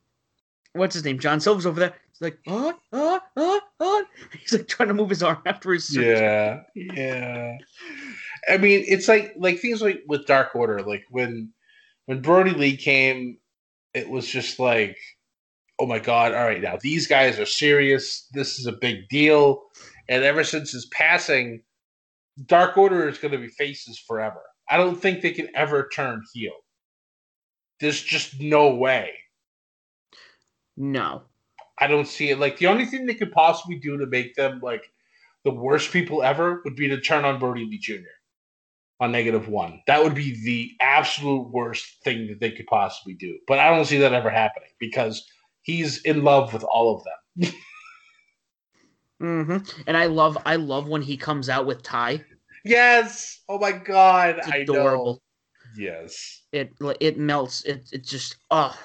what's his name? John Silver's over there. He's like, "Uh, uh, uh, uh." He's like trying to move his arm after his surgery. Yeah, yeah. I mean, it's like like things like with Dark Order, like when when Brodie Lee came, it was just like, oh my god! All right, now these guys are serious. This is a big deal. And ever since his passing, Dark Order is going to be faces forever. I don't think they can ever turn heel. There's just no way. No. I don't see it. Like the only thing they could possibly do to make them like the worst people ever would be to turn on Brodie Lee Jr. on negative one. That would be the absolute worst thing that they could possibly do. But I don't see that ever happening because he's in love with all of them. Mm-hmm. And I love I love when he comes out with Ty. Yes. Oh my god. It's adorable. Yes. It it melts. It it just oh.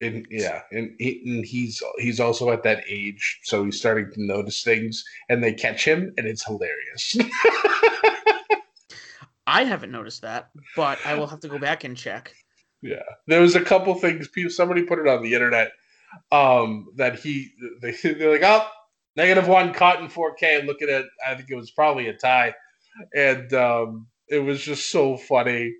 Yeah. And yeah, and, he, and he's he's also at that age, so he's starting to notice things, and they catch him, and it's hilarious. I haven't noticed that, but I will have to go back and check. Yeah, there was a couple things. People, somebody put it on the internet um, that he they, they're like, oh, negative one caught in 4K. Look at it. I think it was probably a tie, and um, it was just so funny.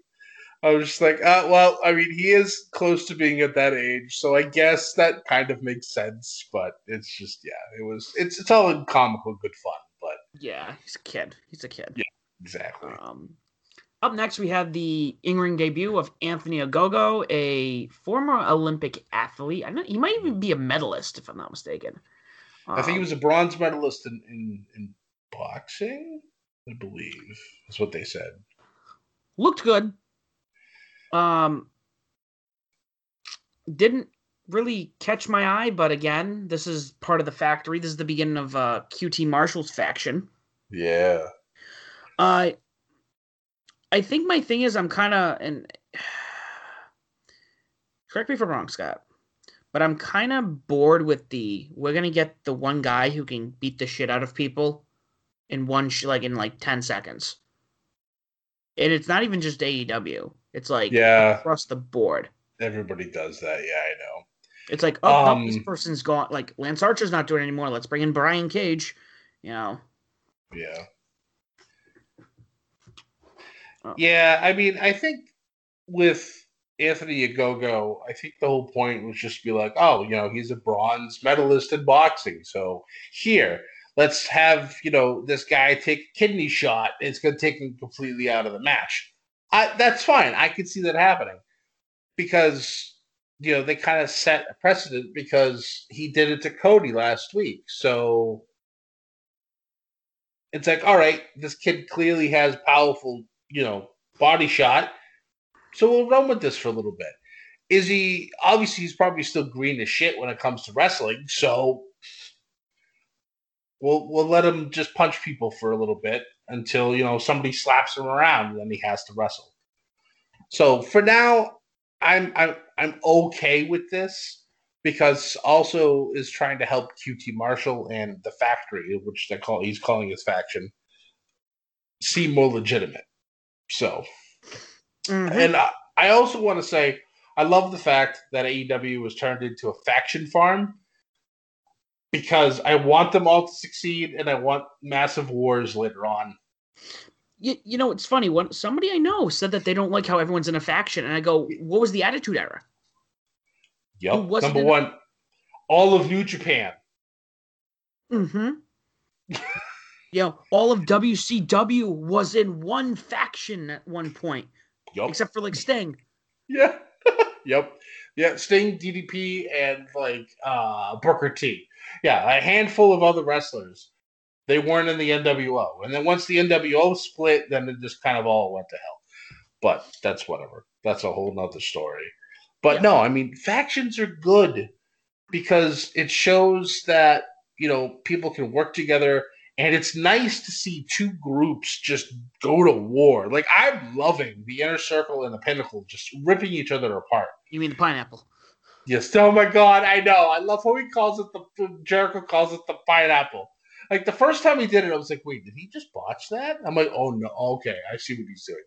I was just like, uh, well, I mean, he is close to being at that age, so I guess that kind of makes sense. But it's just, yeah, it was. It's it's all in comical good fun, but yeah, he's a kid. He's a kid. Yeah, exactly. Um, up next, we have the in-ring debut of Anthony Ogogo, a former Olympic athlete. I know he might even be a medalist, if I'm not mistaken. Um, I think he um, was a bronze medalist in, in, in boxing. I believe That's what they said. Looked good. Um, didn't really catch my eye, but again, this is part of the factory. This is the beginning of uh, QT Marshall's faction. Yeah. Uh, I think my thing is I'm kind of and correct me if I'm wrong, Scott, but I'm kind of bored with the we're gonna get the one guy who can beat the shit out of people in one sh- like in like ten seconds, and it's not even just AEW. It's like yeah across the board. Everybody does that. Yeah, I know. It's like oh, um, this person's gone. Like Lance Archer's not doing it anymore. Let's bring in Brian Cage. You know. Yeah. Oh. Yeah, I mean, I think with Anthony Ogogo, I think the whole point was just be like, oh, you know, he's a bronze medalist in boxing. So here, let's have, you know, this guy take a kidney shot. It's going to take him completely out of the match. I, that's fine. I could see that happening because, you know, they kind of set a precedent because he did it to Cody last week. So it's like, all right, this kid clearly has powerful you know, body shot. So we'll run with this for a little bit. Is he obviously he's probably still green as shit when it comes to wrestling, so we'll we'll let him just punch people for a little bit until you know somebody slaps him around and then he has to wrestle. So for now, I'm I'm I'm okay with this because also is trying to help QT Marshall and the factory, which they call he's calling his faction, seem more legitimate. So, mm-hmm. and I, I also want to say I love the fact that AEW was turned into a faction farm because I want them all to succeed and I want massive wars later on. You, you know, it's funny. When somebody I know said that they don't like how everyone's in a faction, and I go, "What was the Attitude Era?" Yep. Number one, all of New Japan. Mm-hmm. you know, all of WCW was in one faction at one point, yep. except for like Sting. Yeah. yep. Yeah, Sting, DDP, and like uh Booker T. Yeah, a handful of other wrestlers. They weren't in the NWO, and then once the NWO split, then it just kind of all went to hell. But that's whatever. That's a whole nother story. But yeah. no, I mean factions are good because it shows that you know people can work together and it's nice to see two groups just go to war. Like I'm loving the inner circle and the pinnacle just ripping each other apart. You mean the pineapple? Yes. Oh my god, I know. I love how he calls it the Jericho calls it the pineapple. Like the first time he did it, I was like, wait, did he just botch that? I'm like, oh no, okay, I see what he's doing.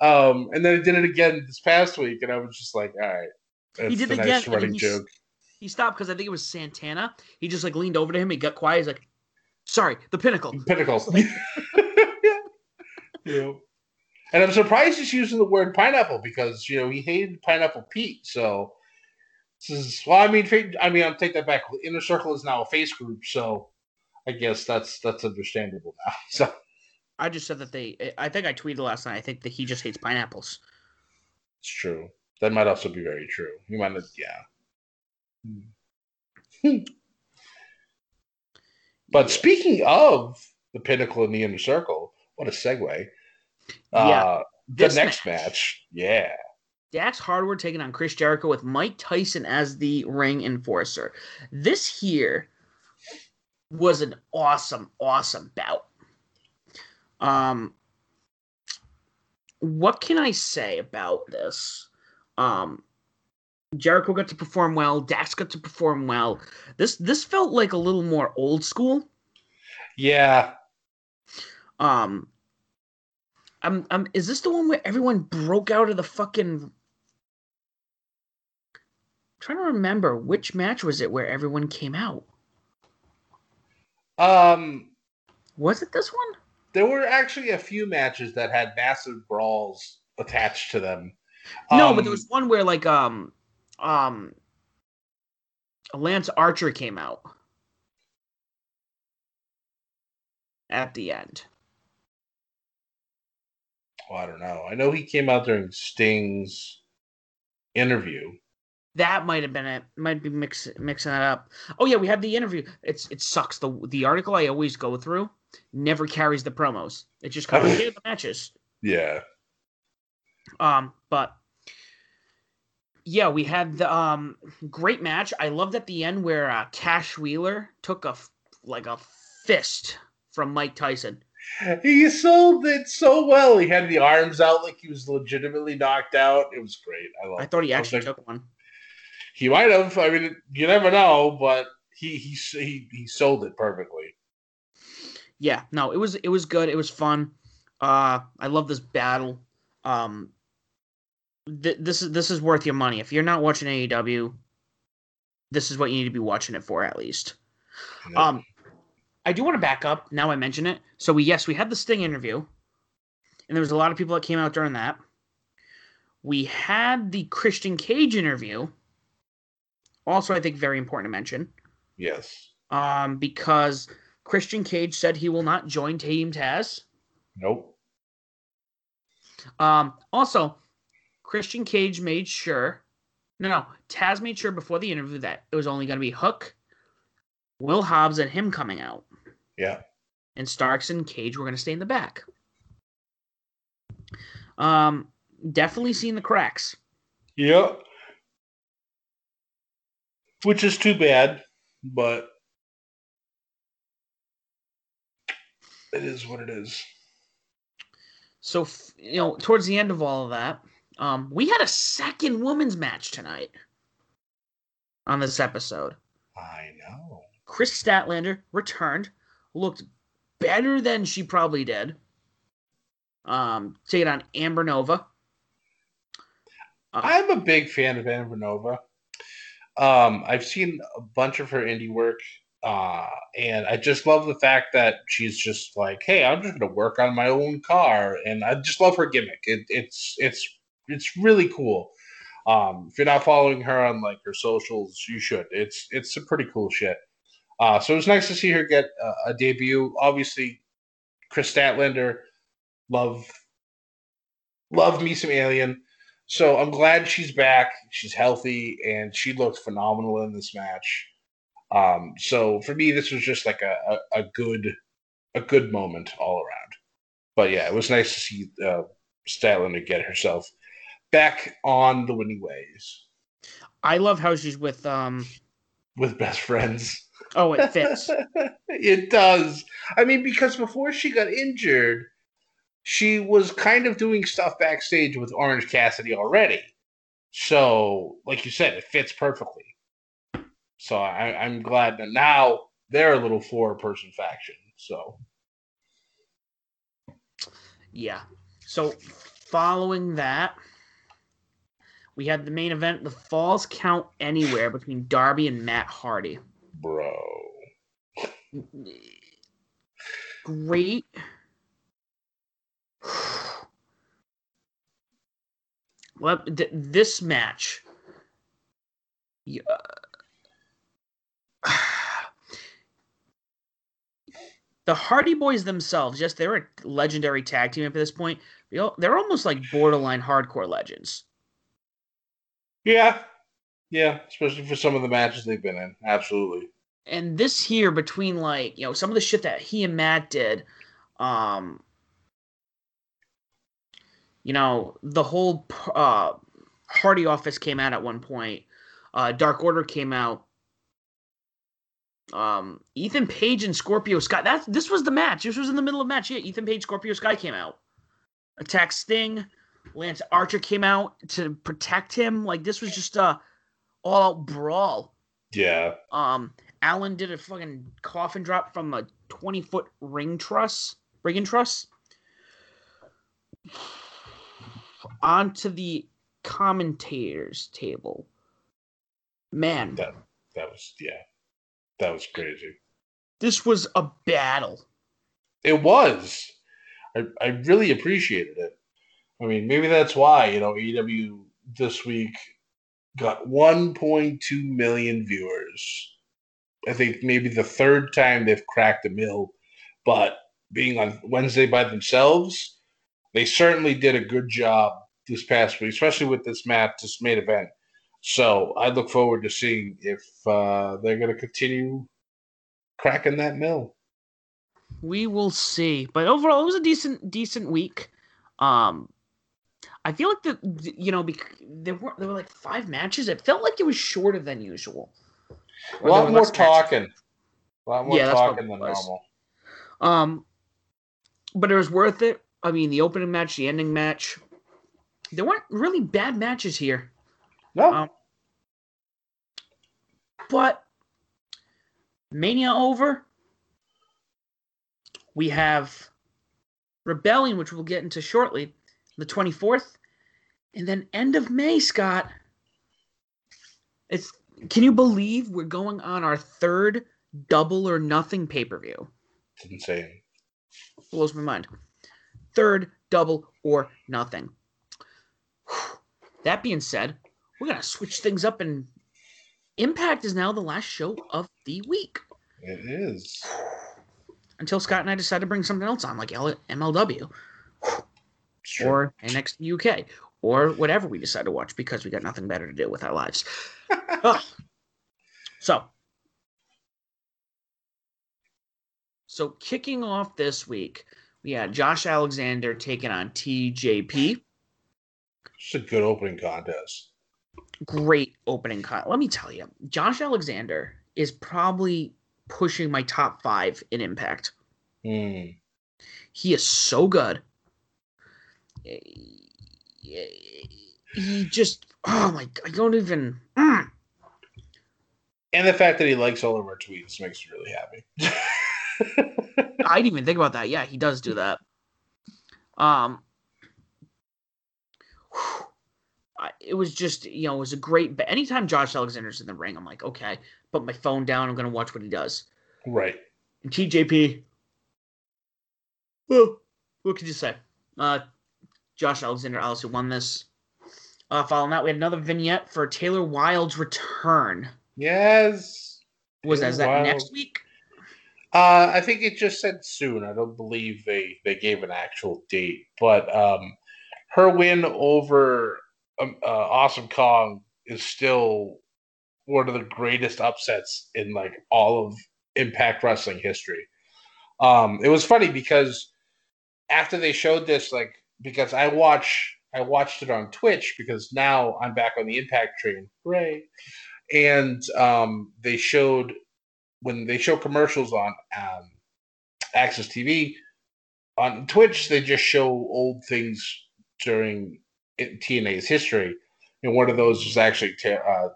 Um, and then he did it again this past week, and I was just like, all right, that's he did it nice again, running joke. He stopped because I think it was Santana. He just like leaned over to him. He got quiet. He's like, Sorry, the pinnacle. Pinnacle. yeah. And I'm surprised he's using the word pineapple because you know he hated pineapple Pete. So this is well, I mean, I mean, I'll take that back. Inner Circle is now a face group, so I guess that's that's understandable now. So I just said that they. I think I tweeted last night. I think that he just hates pineapples. It's true. That might also be very true. He might have, yeah. Hmm. But speaking of the pinnacle and the inner circle, what a segue. Yeah. Uh, the next match. match, yeah. Dax Harwood taking on Chris Jericho with Mike Tyson as the ring enforcer. This here was an awesome, awesome bout. Um, what can I say about this? Um, Jericho got to perform well. Dax got to perform well. This this felt like a little more old school. Yeah. Um. I'm. I'm. Is this the one where everyone broke out of the fucking? I'm trying to remember which match was it where everyone came out. Um. Was it this one? There were actually a few matches that had massive brawls attached to them. No, um, but there was one where like um um Lance Archer came out at the end. Well, I don't know. I know he came out during Sting's interview. That might have been it. Might be mix, mixing that up. Oh yeah, we had the interview. It's it sucks. The the article I always go through never carries the promos. It just covers the matches. Yeah. Um, but yeah, we had the um great match. I loved at the end where uh, Cash Wheeler took a like a fist from Mike Tyson. He sold it so well. He had the arms out like he was legitimately knocked out. It was great. I love. I thought he actually took one. He might have. I mean, you never know, but he he he he sold it perfectly. Yeah, no, it was it was good. It was fun. Uh, I love this battle. Um, th- this is this is worth your money. If you're not watching AEW, this is what you need to be watching it for at least. Um, I do want to back up. Now I mention it. So we yes we had the Sting interview, and there was a lot of people that came out during that. We had the Christian Cage interview. Also, I think very important to mention. Yes. Um, because Christian Cage said he will not join Team Taz. Nope. Um, also, Christian Cage made sure, no, no, Taz made sure before the interview that it was only going to be Hook, Will Hobbs, and him coming out. Yeah. And Starks and Cage were going to stay in the back. Um, definitely seen the cracks. Yeah. Which is too bad, but it is what it is. So, you know, towards the end of all of that, um, we had a second women's match tonight on this episode. I know. Kris Statlander returned, looked better than she probably did. Um, take it on Amber Nova. Uh, I'm a big fan of Amber Nova. Um, I've seen a bunch of her indie work, uh, and I just love the fact that she's just like, "Hey, I'm just going to work on my own car," and I just love her gimmick. It, it's it's it's really cool. Um, if you're not following her on like her socials, you should. It's it's some pretty cool shit. Uh, so it was nice to see her get uh, a debut. Obviously, Kris Statlander, love love me some Alien. So I'm glad she's back. She's healthy and she looked phenomenal in this match. Um, so for me, this was just like a, a, a, good a good moment all around. But yeah, it was nice to see uh, Statlander get herself back on the winning ways. I love how she's with um with best friends. Oh, it fits. it does. I mean, because before she got injured, she was kind of doing stuff backstage with Orange Cassidy already. So, like you said, it fits perfectly. So I, I'm glad that now they're a little four person faction. So yeah. So following that, we had the main event, the Falls Count Anywhere between Darby and Matt Hardy. Bro. Great. Well, this match. Yeah. Uh, the Hardy Boys themselves, yes, they're a legendary tag team at this point. They're almost like borderline hardcore legends. Yeah, yeah, especially for some of the matches they've been in. Absolutely. And this here between like you know some of the shit that he and Matt did, um, you know the whole uh, Hardy office came out at one point. Uh, Dark Order came out. Um, Ethan Page and Scorpio Sky. That this was the match. This was in the middle of match. Yeah, Ethan Page, Scorpio Sky came out. Attack Sting. Lance Archer came out to protect him. Like this was just a all out brawl. Yeah. Um, Allin did a fucking coffin drop from a twenty foot ring truss, ring truss. Onto the commentators table. Man, that that was yeah, that was crazy. This was a battle. It was. I I really appreciated it. I mean, maybe that's why you know AEW this week got 1.2 million viewers. I think maybe the third time they've cracked a mill, but being on Wednesday by themselves, they certainly did a good job this past week, especially with this match, this main event. So I look forward to seeing if uh, they're going to continue cracking that mill. We will see, but overall, it was a decent, decent week. Um, I feel like the you know there were there were like five matches. It felt like it was shorter than usual. A lot more talking. Matches. A lot more yeah, talking than normal. Um, but it was worth it. I mean, the opening match, the ending match, there weren't really bad matches here. No. Um, but Mania over. We have Rebellion, which we'll get into shortly the 24th, and then end of May, Scott. It's can you believe we're going on our third double or nothing pay per view? It's insane. Blows my mind. Third double or nothing. That being said, we're gonna switch things up, and Impact is now the last show of the week. It is. Until Scott and I decide to bring something else on, like MLW or NXT UK or whatever we decide to watch because we got nothing better to do with our lives. so, so kicking off this week, we had Josh Alexander taking on TJP. It's a good opening contest. Great opening contest. Let me tell you, Josh Alexander is probably pushing my top five in Impact. Mm. He is so good he just oh my I don't even. Mm. And the fact that he likes all of our tweets makes me really happy. I didn't even think about that. Yeah, he does do that. Um, it was just you know it was a great. But anytime Josh Alexander's in the ring, I'm like, okay, put my phone down. I'm gonna watch what he does. Right. And TJP. Well, what could you say? Uh, Josh Alexander obviously won this. Uh, following that, we had another vignette for Taylor Wilde's return. Yes. Was that, that Wilde. next week? Uh, I think it just said soon. I don't believe they, they gave an actual date. But um, her win over um, uh, Awesome Kong is still one of the greatest upsets in like all of Impact Wrestling history. Um, it was funny because after they showed this, like because I watch I watched it on Twitch because now I'm back on the Impact train. Right. And um, they showed when they show commercials on um, AXS TV on Twitch, they just show old things during TNA's history. And one of those was actually uh,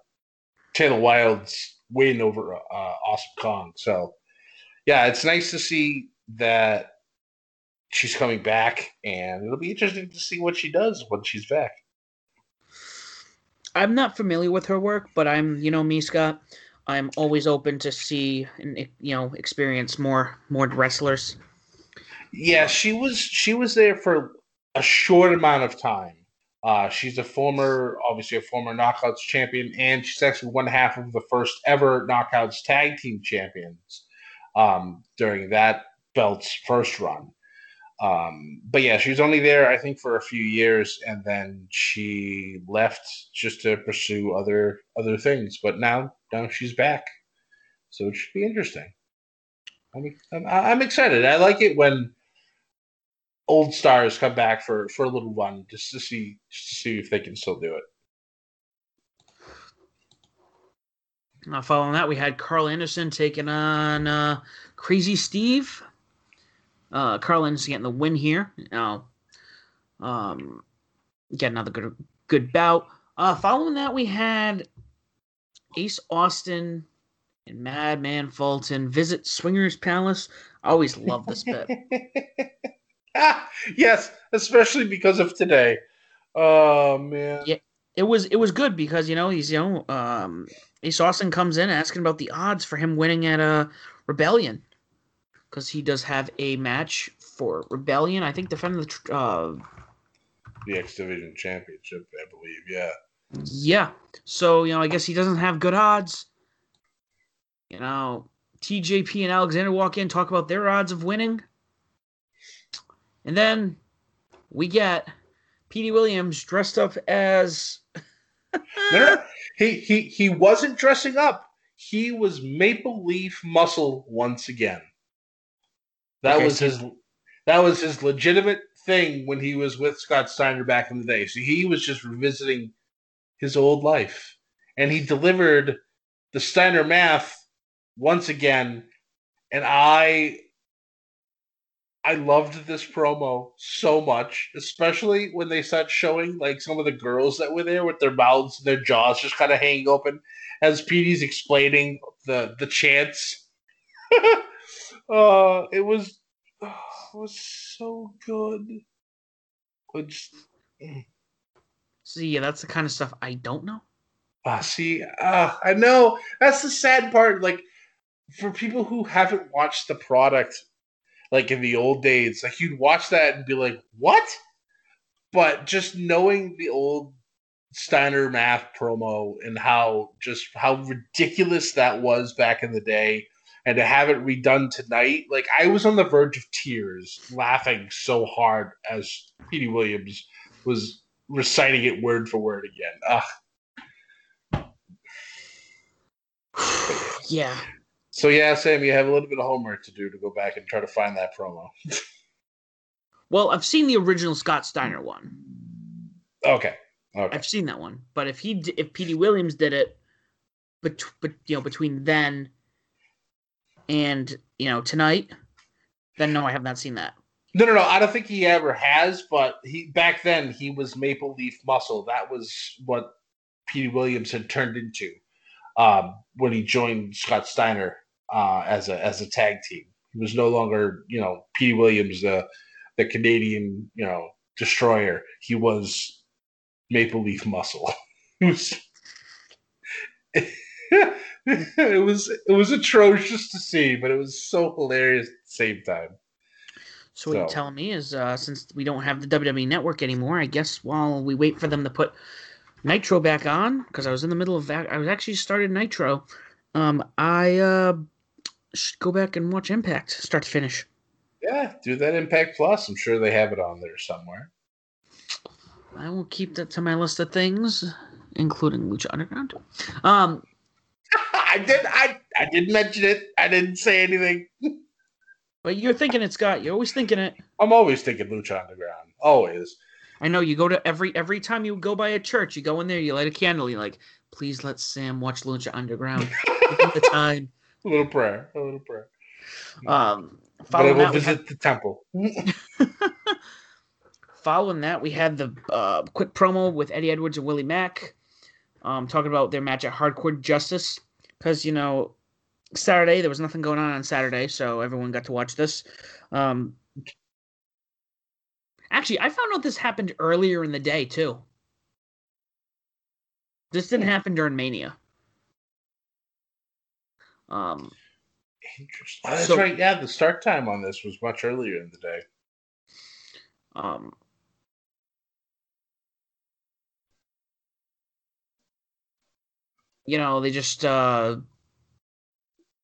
Taylor Wilde's win over uh, Awesome Kong. So, yeah, it's nice to see that she's coming back, and it'll be interesting to see what she does when she's back. I'm not familiar with her work, but I'm, you know, me, Scott. I'm always open to see and you know experience more more wrestlers. Yeah, she was she was there for a short amount of time. Uh, she's a former, obviously a former Knockouts champion, and she's actually one half of the first ever Knockouts tag team champions um, during that belt's first run. Um, but yeah, she was only there, I think, for a few years, and then she left just to pursue other other things. But now, now she's back, so it should be interesting. I'm, I'm, I'm excited. I like it when old stars come back for for a little run, just to see just to see if they can still do it. Now, following that, we had Karl Anderson taking on uh, Crazy Steve. Uh, Anderson getting the win here. Now, um, get another good good bout. Uh, following that, we had Ace Austin and Madman Fulton visit Swingers Palace. I always love this bit. yes, especially because of today. Oh man. Yeah, it was it was good because you know he's you know um, Ace Austin comes in asking about the odds for him winning at a uh, Rebellion because he does have a match for Rebellion. I think defending the uh, the X Division Championship, I believe. Yeah. Yeah. So you know, I guess he doesn't have good odds. You know, TJP and Alexander walk in, talk about their odds of winning, and then we get Petey Williams dressed up as. no, no, he he he wasn't dressing up. He was Maple Leaf Muscle once again. That okay, was his that was his legitimate thing when he was with Scott Steiner back in the day. So he was just revisiting his old life. And he delivered the Steiner math once again. And I I loved this promo so much, especially when they start showing like some of the girls that were there with their mouths and their jaws just kind of hanging open as Petey's explaining the the chants. uh, it was oh, it was so good. Which, see, yeah, that's the kind of stuff I don't know. Uh, see, uh, I know that's the sad part. Like for people who haven't watched the product, like in the old days, like you'd watch that and be like, "What?" But just knowing the old Steiner math promo and how just how ridiculous that was back in the day and to have it redone tonight, like I was on the verge of tears, laughing so hard as Petey Williams was reciting it word for word again. Ugh. Yeah. So yeah, Sam, you have a little bit of homework to do to go back and try to find that promo. well, I've seen the original Scott Steiner one. Okay. Okay. I've seen that one, but if he if Petey Williams did it, but but you know between then and you know tonight, then no, I have not seen that. No, no, no. I don't think he ever has. But he back then he was Maple Leaf Muscle. That was what Petey Williams had turned into um, when he joined Scott Steiner uh, as a as a tag team. He was no longer you know Petey Williams, the the Canadian you know destroyer. He was Maple Leaf Muscle. it was. it was it was atrocious to see, but it was so hilarious at the same time. So, what you're telling me is, uh, since we don't have the WWE Network anymore, I guess while we wait for them to put Nitro back on, because I was in the middle of that, I was actually started Nitro. Um, I uh, should go back and watch Impact, start to finish. Yeah, do that Impact Plus. I'm sure they have it on there somewhere. I will keep that to my list of things, including Lucha Underground. Um, I did. I I didn't mention it. I didn't say anything. but you're thinking it, Scott. You're always thinking it. I'm always thinking Lucha Underground. Always. I know you go to every every time you go by a church, you go in there, you light a candle, you're like, please let Sam watch Lucha Underground. the time. A little prayer. A little prayer. Um, but I will visit had... the temple. following that, we had the uh, quick promo with Eddie Edwards and Willie Mack, um, talking about their match at Hardcore Justice. Because you know, Saturday there was nothing going on on Saturday, so everyone got to watch this. Um, actually, I found out this happened earlier in the day too. This didn't happen during Mania. Um, Interesting. Oh, that's so, right. Yeah, the start time on this was much earlier in the day. Um, you know, they just uh,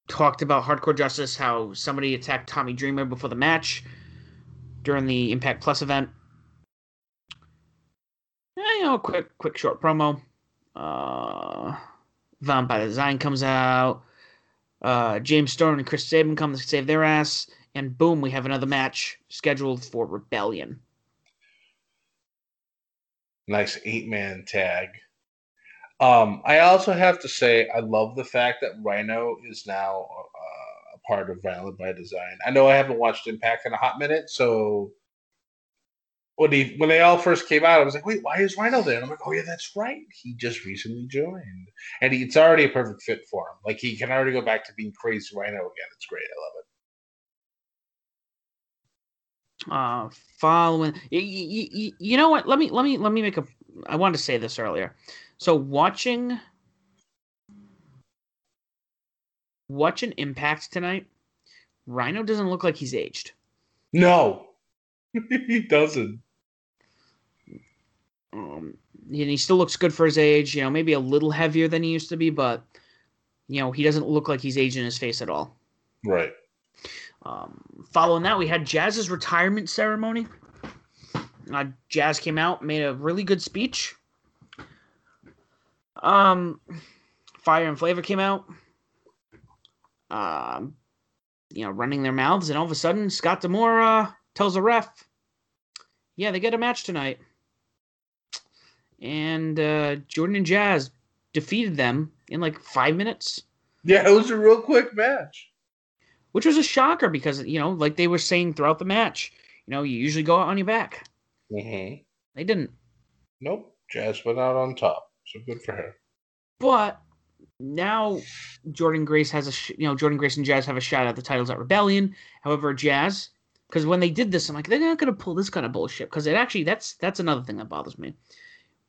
talked about Hardcore Justice, how somebody attacked Tommy Dreamer before the match during the Impact Plus event. Yeah, you know, quick, quick, short promo. Uh, Violent by Design comes out. Uh, James Storm and Chris Sabin come to save their ass, and boom, we have another match scheduled for Rebellion. Nice eight man tag. Um, I also have to say, I love the fact that Rhino is now uh, a part of Violent by Design. I know I haven't watched Impact in a hot minute, so when he when they all first came out, I was like, wait, why is Rhino there? And I'm like, oh yeah, that's right. He just recently joined, and he, it's already a perfect fit for him. Like he can already go back to being crazy Rhino again. It's great. I love it. Uh, following, you, you, you know what? Let me let me let me make a. I wanted to say this earlier. So watching watching Impact tonight, Rhino doesn't look like he's aged. No, he doesn't. Um, and he still looks good for his age. You know, maybe a little heavier than he used to be, but you know, he doesn't look like he's aging his face at all. Right. Um, following that, we had Jazz's retirement ceremony. Uh, Jazz came out, made a really good speech. Um, Fire and Flavor came out. Um, you know, running their mouths, and all of a sudden, Scott D'Amore uh, tells the ref, "Yeah, they get a match tonight." And uh, Jordynne and Jazz defeated them in like five minutes. Yeah, it was a real quick match. Which was a shocker because, you know, like they were saying throughout the match, you know, you usually go out on your back. Mm-hmm. They didn't. Nope. Jazz went out on top. So good for her. But now Jordynne Grace has a sh- you know Jordynne Grace and Jazz have a shot at the titles at Rebellion. However, Jazz because when they did this, I'm like they're not gonna pull this kind of bullshit because it actually that's that's another thing that bothers me.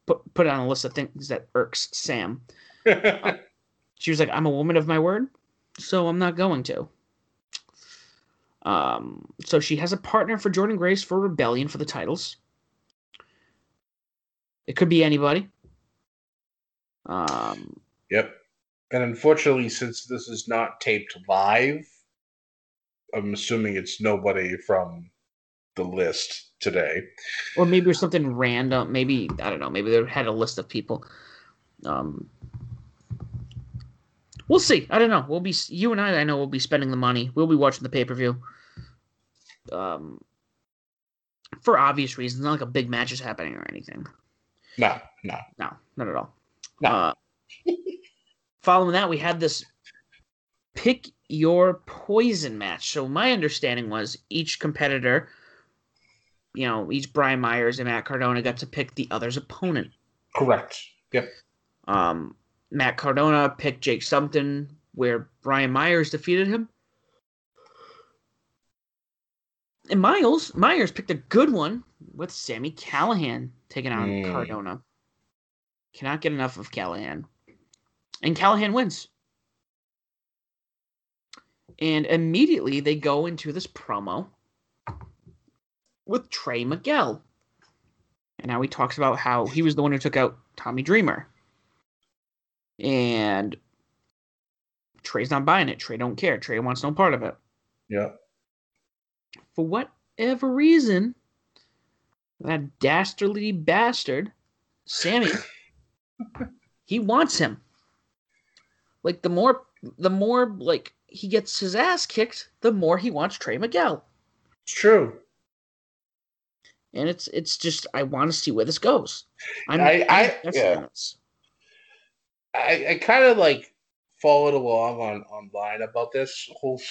Put put on a list of things that irks Sam. uh, she was like, "I'm a woman of my word, so I'm not going to." Um, so she has a partner for Jordynne Grace for Rebellion for the titles. It could be anybody. Um, yep. And unfortunately, since this is not taped live, I'm assuming it's nobody from the list today. Or maybe it's something random. Maybe I don't know. Maybe they had a list of people. Um, we'll see. I don't know. We'll be you and I. I know we'll be spending the money. We'll be watching the pay per view. Um, for obvious reasons, not like a big match is happening or anything. No, no, no, not at all. No. Uh, following that, we had this pick your poison match. So my understanding was each competitor, you know, each Brian Myers and Matt Cardona got to pick the other's opponent. Correct. Yep. Um, Matt Cardona picked Jake Something, where Brian Myers defeated him. And Miles Myers picked a good one with Sami Callihan taking on mm. Cardona. Cannot get enough of Callihan. And Callihan wins. And immediately they go into this promo with Trey Miguel. And now he talks about how he was the one who took out Tommy Dreamer. And Trey's not buying it. Trey don't care. Trey wants no part of it. Yeah. For whatever reason, that dastardly bastard, Sami, he wants him. Like the more the more like he gets his ass kicked, the more he wants Trey Miguel. It's true. And it's it's just I want to see where this goes. I'm, I I, yeah. I, I kind of like followed along on online about this whole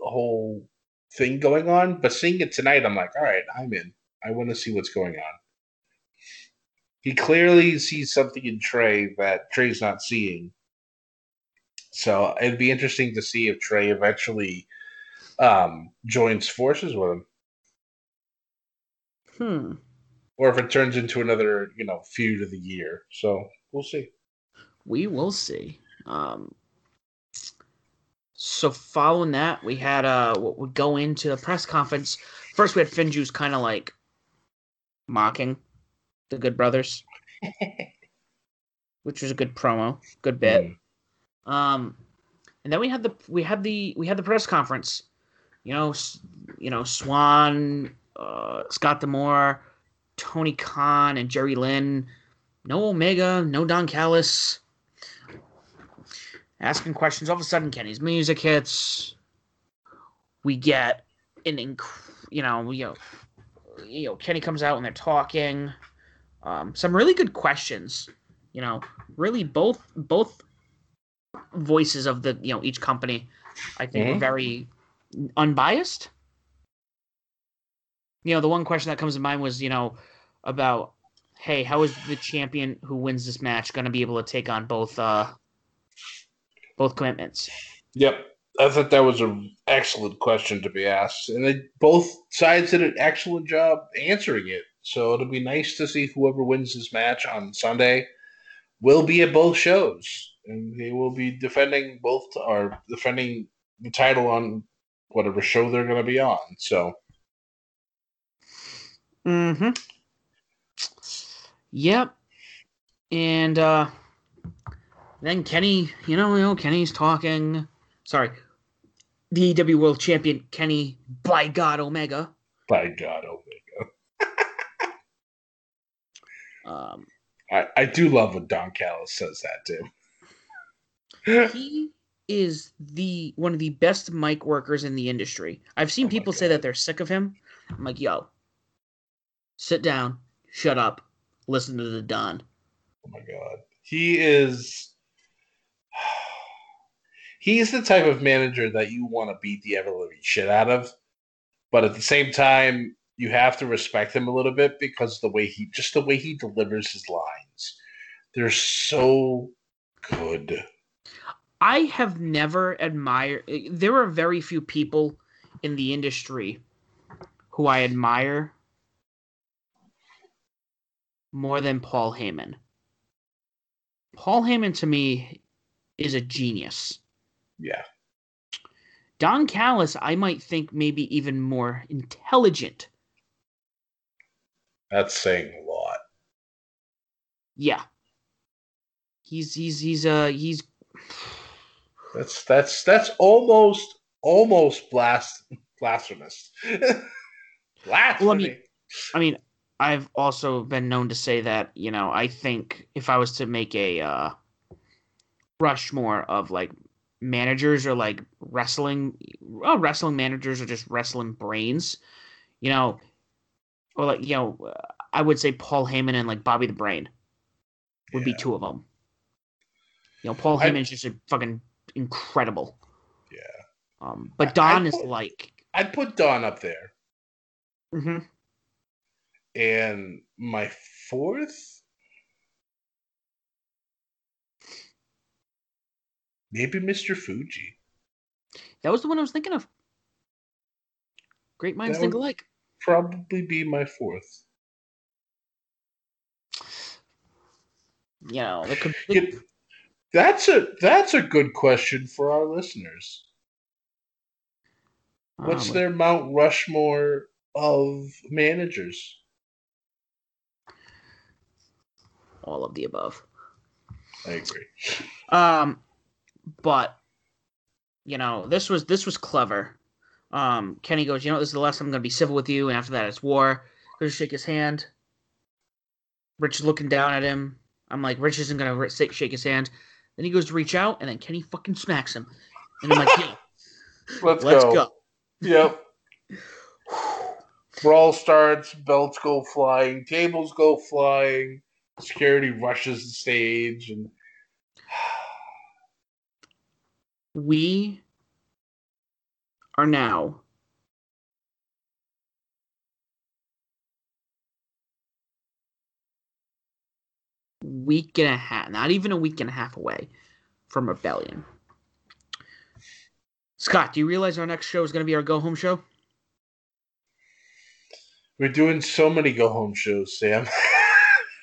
whole thing going on, but seeing it tonight, I'm like, all right, I'm in. I want to see what's going on. He clearly sees something in Trey that Trey's not seeing. So it'd be interesting to see if Trey eventually um, joins forces with him. Hmm. Or if it turns into another, you know, feud of the year. So we'll see. We will see. Um, so following that, we had uh what would go into the press conference. First, we had FinJuice kind of like mocking the Good Brothers, which was a good promo, good bit. Mm. Um, and then we had the we had the we had the press conference. You know, you know Swann, uh, Scott D'Amore, Tony Khan, and Jerry Lynn. No Omega, no Don Callis asking questions. All of a sudden, Kenny's music hits. We get an, inc- you know, you know, you know, Kenny comes out and they're talking. Um, some really good questions. You know, really both both voices of the you know each company, I think, mm-hmm. were very unbiased. You know, the one question that comes to mind was, you know, about, hey, how is the champion who wins this match going to be able to take on both uh both commitments? Yep. I thought that was an excellent question to be asked. And they both sides did an excellent job answering it. So it'll be nice to see whoever wins this match on Sunday will be at both shows. And they will be defending both or defending the title on whatever show they're gonna be on. So Mm-hmm. Yep. And uh then Kenny, you know, you know, Kenny's talking. Sorry, the AEW World Champion Kenny, by God Omega. By God Omega. Um, I I do love when Don Callis says that too. he is the one of the best mic workers in the industry. I've seen oh people say that they're sick of him. I'm like, yo, sit down, shut up, listen to the Don. Oh my god, he is he's the type of manager that you want to beat the ever living shit out of. But at the same time, you have to respect him a little bit because the way he just the way he delivers his lines, they're so good. I have never admired. There are very few people in the industry who I admire more than Paul Heyman. Paul Heyman to me is a genius. Yeah. Don Callis, I might think maybe even more intelligent. That's saying a lot. Yeah. He's he's he's uh he's That's that's that's almost almost blast blasphemous. Blasphemy. Well, I mean, I mean, I've also been known to say that, you know, I think if I was to make a uh Rushmore of like managers or like wrestling well, wrestling managers or just wrestling brains you know or like you know i would say paul heyman and like bobby the brain would yeah. be two of them you know paul I, heyman's just a fucking incredible yeah um but don is like i'd put don up there mm-hmm. and my fourth Maybe Mr. Fuji. That was the one I was thinking of. Great minds that think alike. Probably be my fourth. You know, could, it, that's a that's a good question for our listeners. What's um, their Mount Rushmore of managers? All of the above. I agree. Um, but you know, this was this was clever. Um, Kenny goes, you know, this is the last time I'm gonna be civil with you, and after that it's war. Goes to shake his hand. Rich is looking down at him. I'm like, Rich isn't gonna shake his hand. Then he goes to reach out, and then Kenny fucking smacks him. And I'm like, yeah, let's, let's go. go. Yep. Brawl starts, belts go flying, tables go flying, security rushes the stage, and we are now week and a half, not even a week and a half away from Rebellion. Scott, do you realize our next show is going to be our go home show? We're doing so many go home shows, Sam.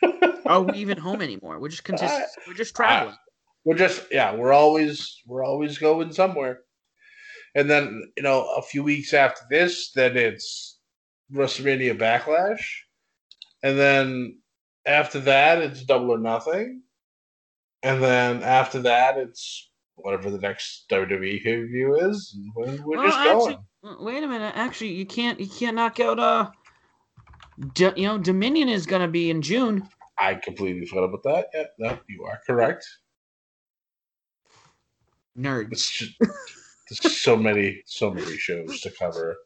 Are we even home anymore? We're just consist- uh, we're just traveling. Uh, we're just yeah, we're always we're always going somewhere. And then, you know, a few weeks after this, then it's WrestleMania Backlash. And then after that, it's Double or Nothing. And then after that, it's whatever the next WWE pay per view is. And we're, just actually, going. Wait a minute. Actually, you can't you can't knock out uh, D- you know, Dominion is going to be in June. I completely forgot about that. Yeah, no, you are correct. Nerds. Just, there's so many, so many shows to cover.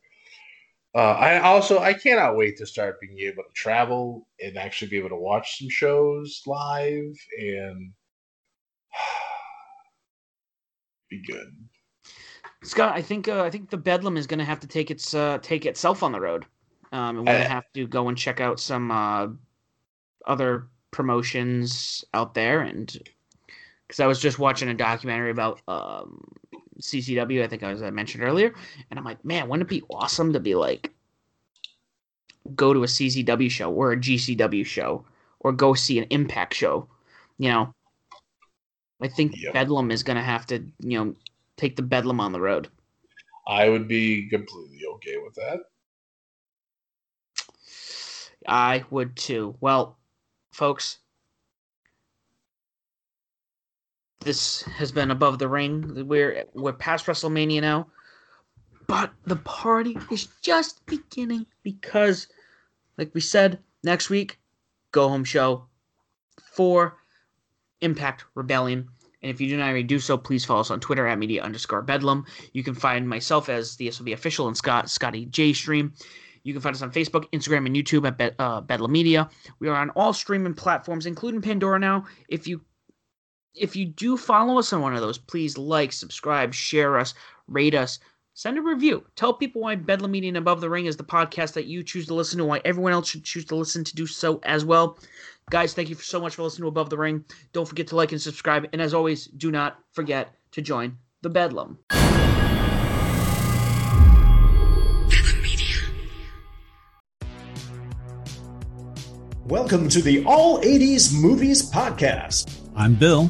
Uh, I also I cannot wait to start being able to travel and actually be able to watch some shows live and be good. Scott, I think uh, I think the Bedlam is going to have to take its uh, take itself on the road. Um, and we're going to have to go and check out some uh, other promotions out there, and because I was just watching a documentary about um, CCW. I think I was I mentioned earlier, and I'm like, man, wouldn't it be awesome to be like go to a CCW show or a GCW show or go see an Impact show? You know, I think yep. Bedlam is going to have to you know take the Bedlam on the road. I would be completely okay with that. I would too. Well, folks, this has been above the ring. We're we're past WrestleMania now, but the party is just beginning because, like we said, next week, go home show for Impact Rebellion. And if you do not already do so, please follow us on Twitter at media underscore bedlam. You can find myself as the SOB official and Scott Scotty J Stream. You can find us on Facebook, Instagram, and YouTube at Be- uh, Bedlam Media. We are on all streaming platforms, including Pandora now. If you if you do follow us on one of those, please like, subscribe, share us, rate us, send a review. Tell people why Bedlam Media and Above the Ring is the podcast that you choose to listen to, why everyone else should choose to listen to do so as well. Guys, thank you so much for listening to Above the Ring. Don't forget to like and subscribe. And as always, do not forget to join the Bedlam. Welcome to the All 80s Movies Podcast. I'm Bill.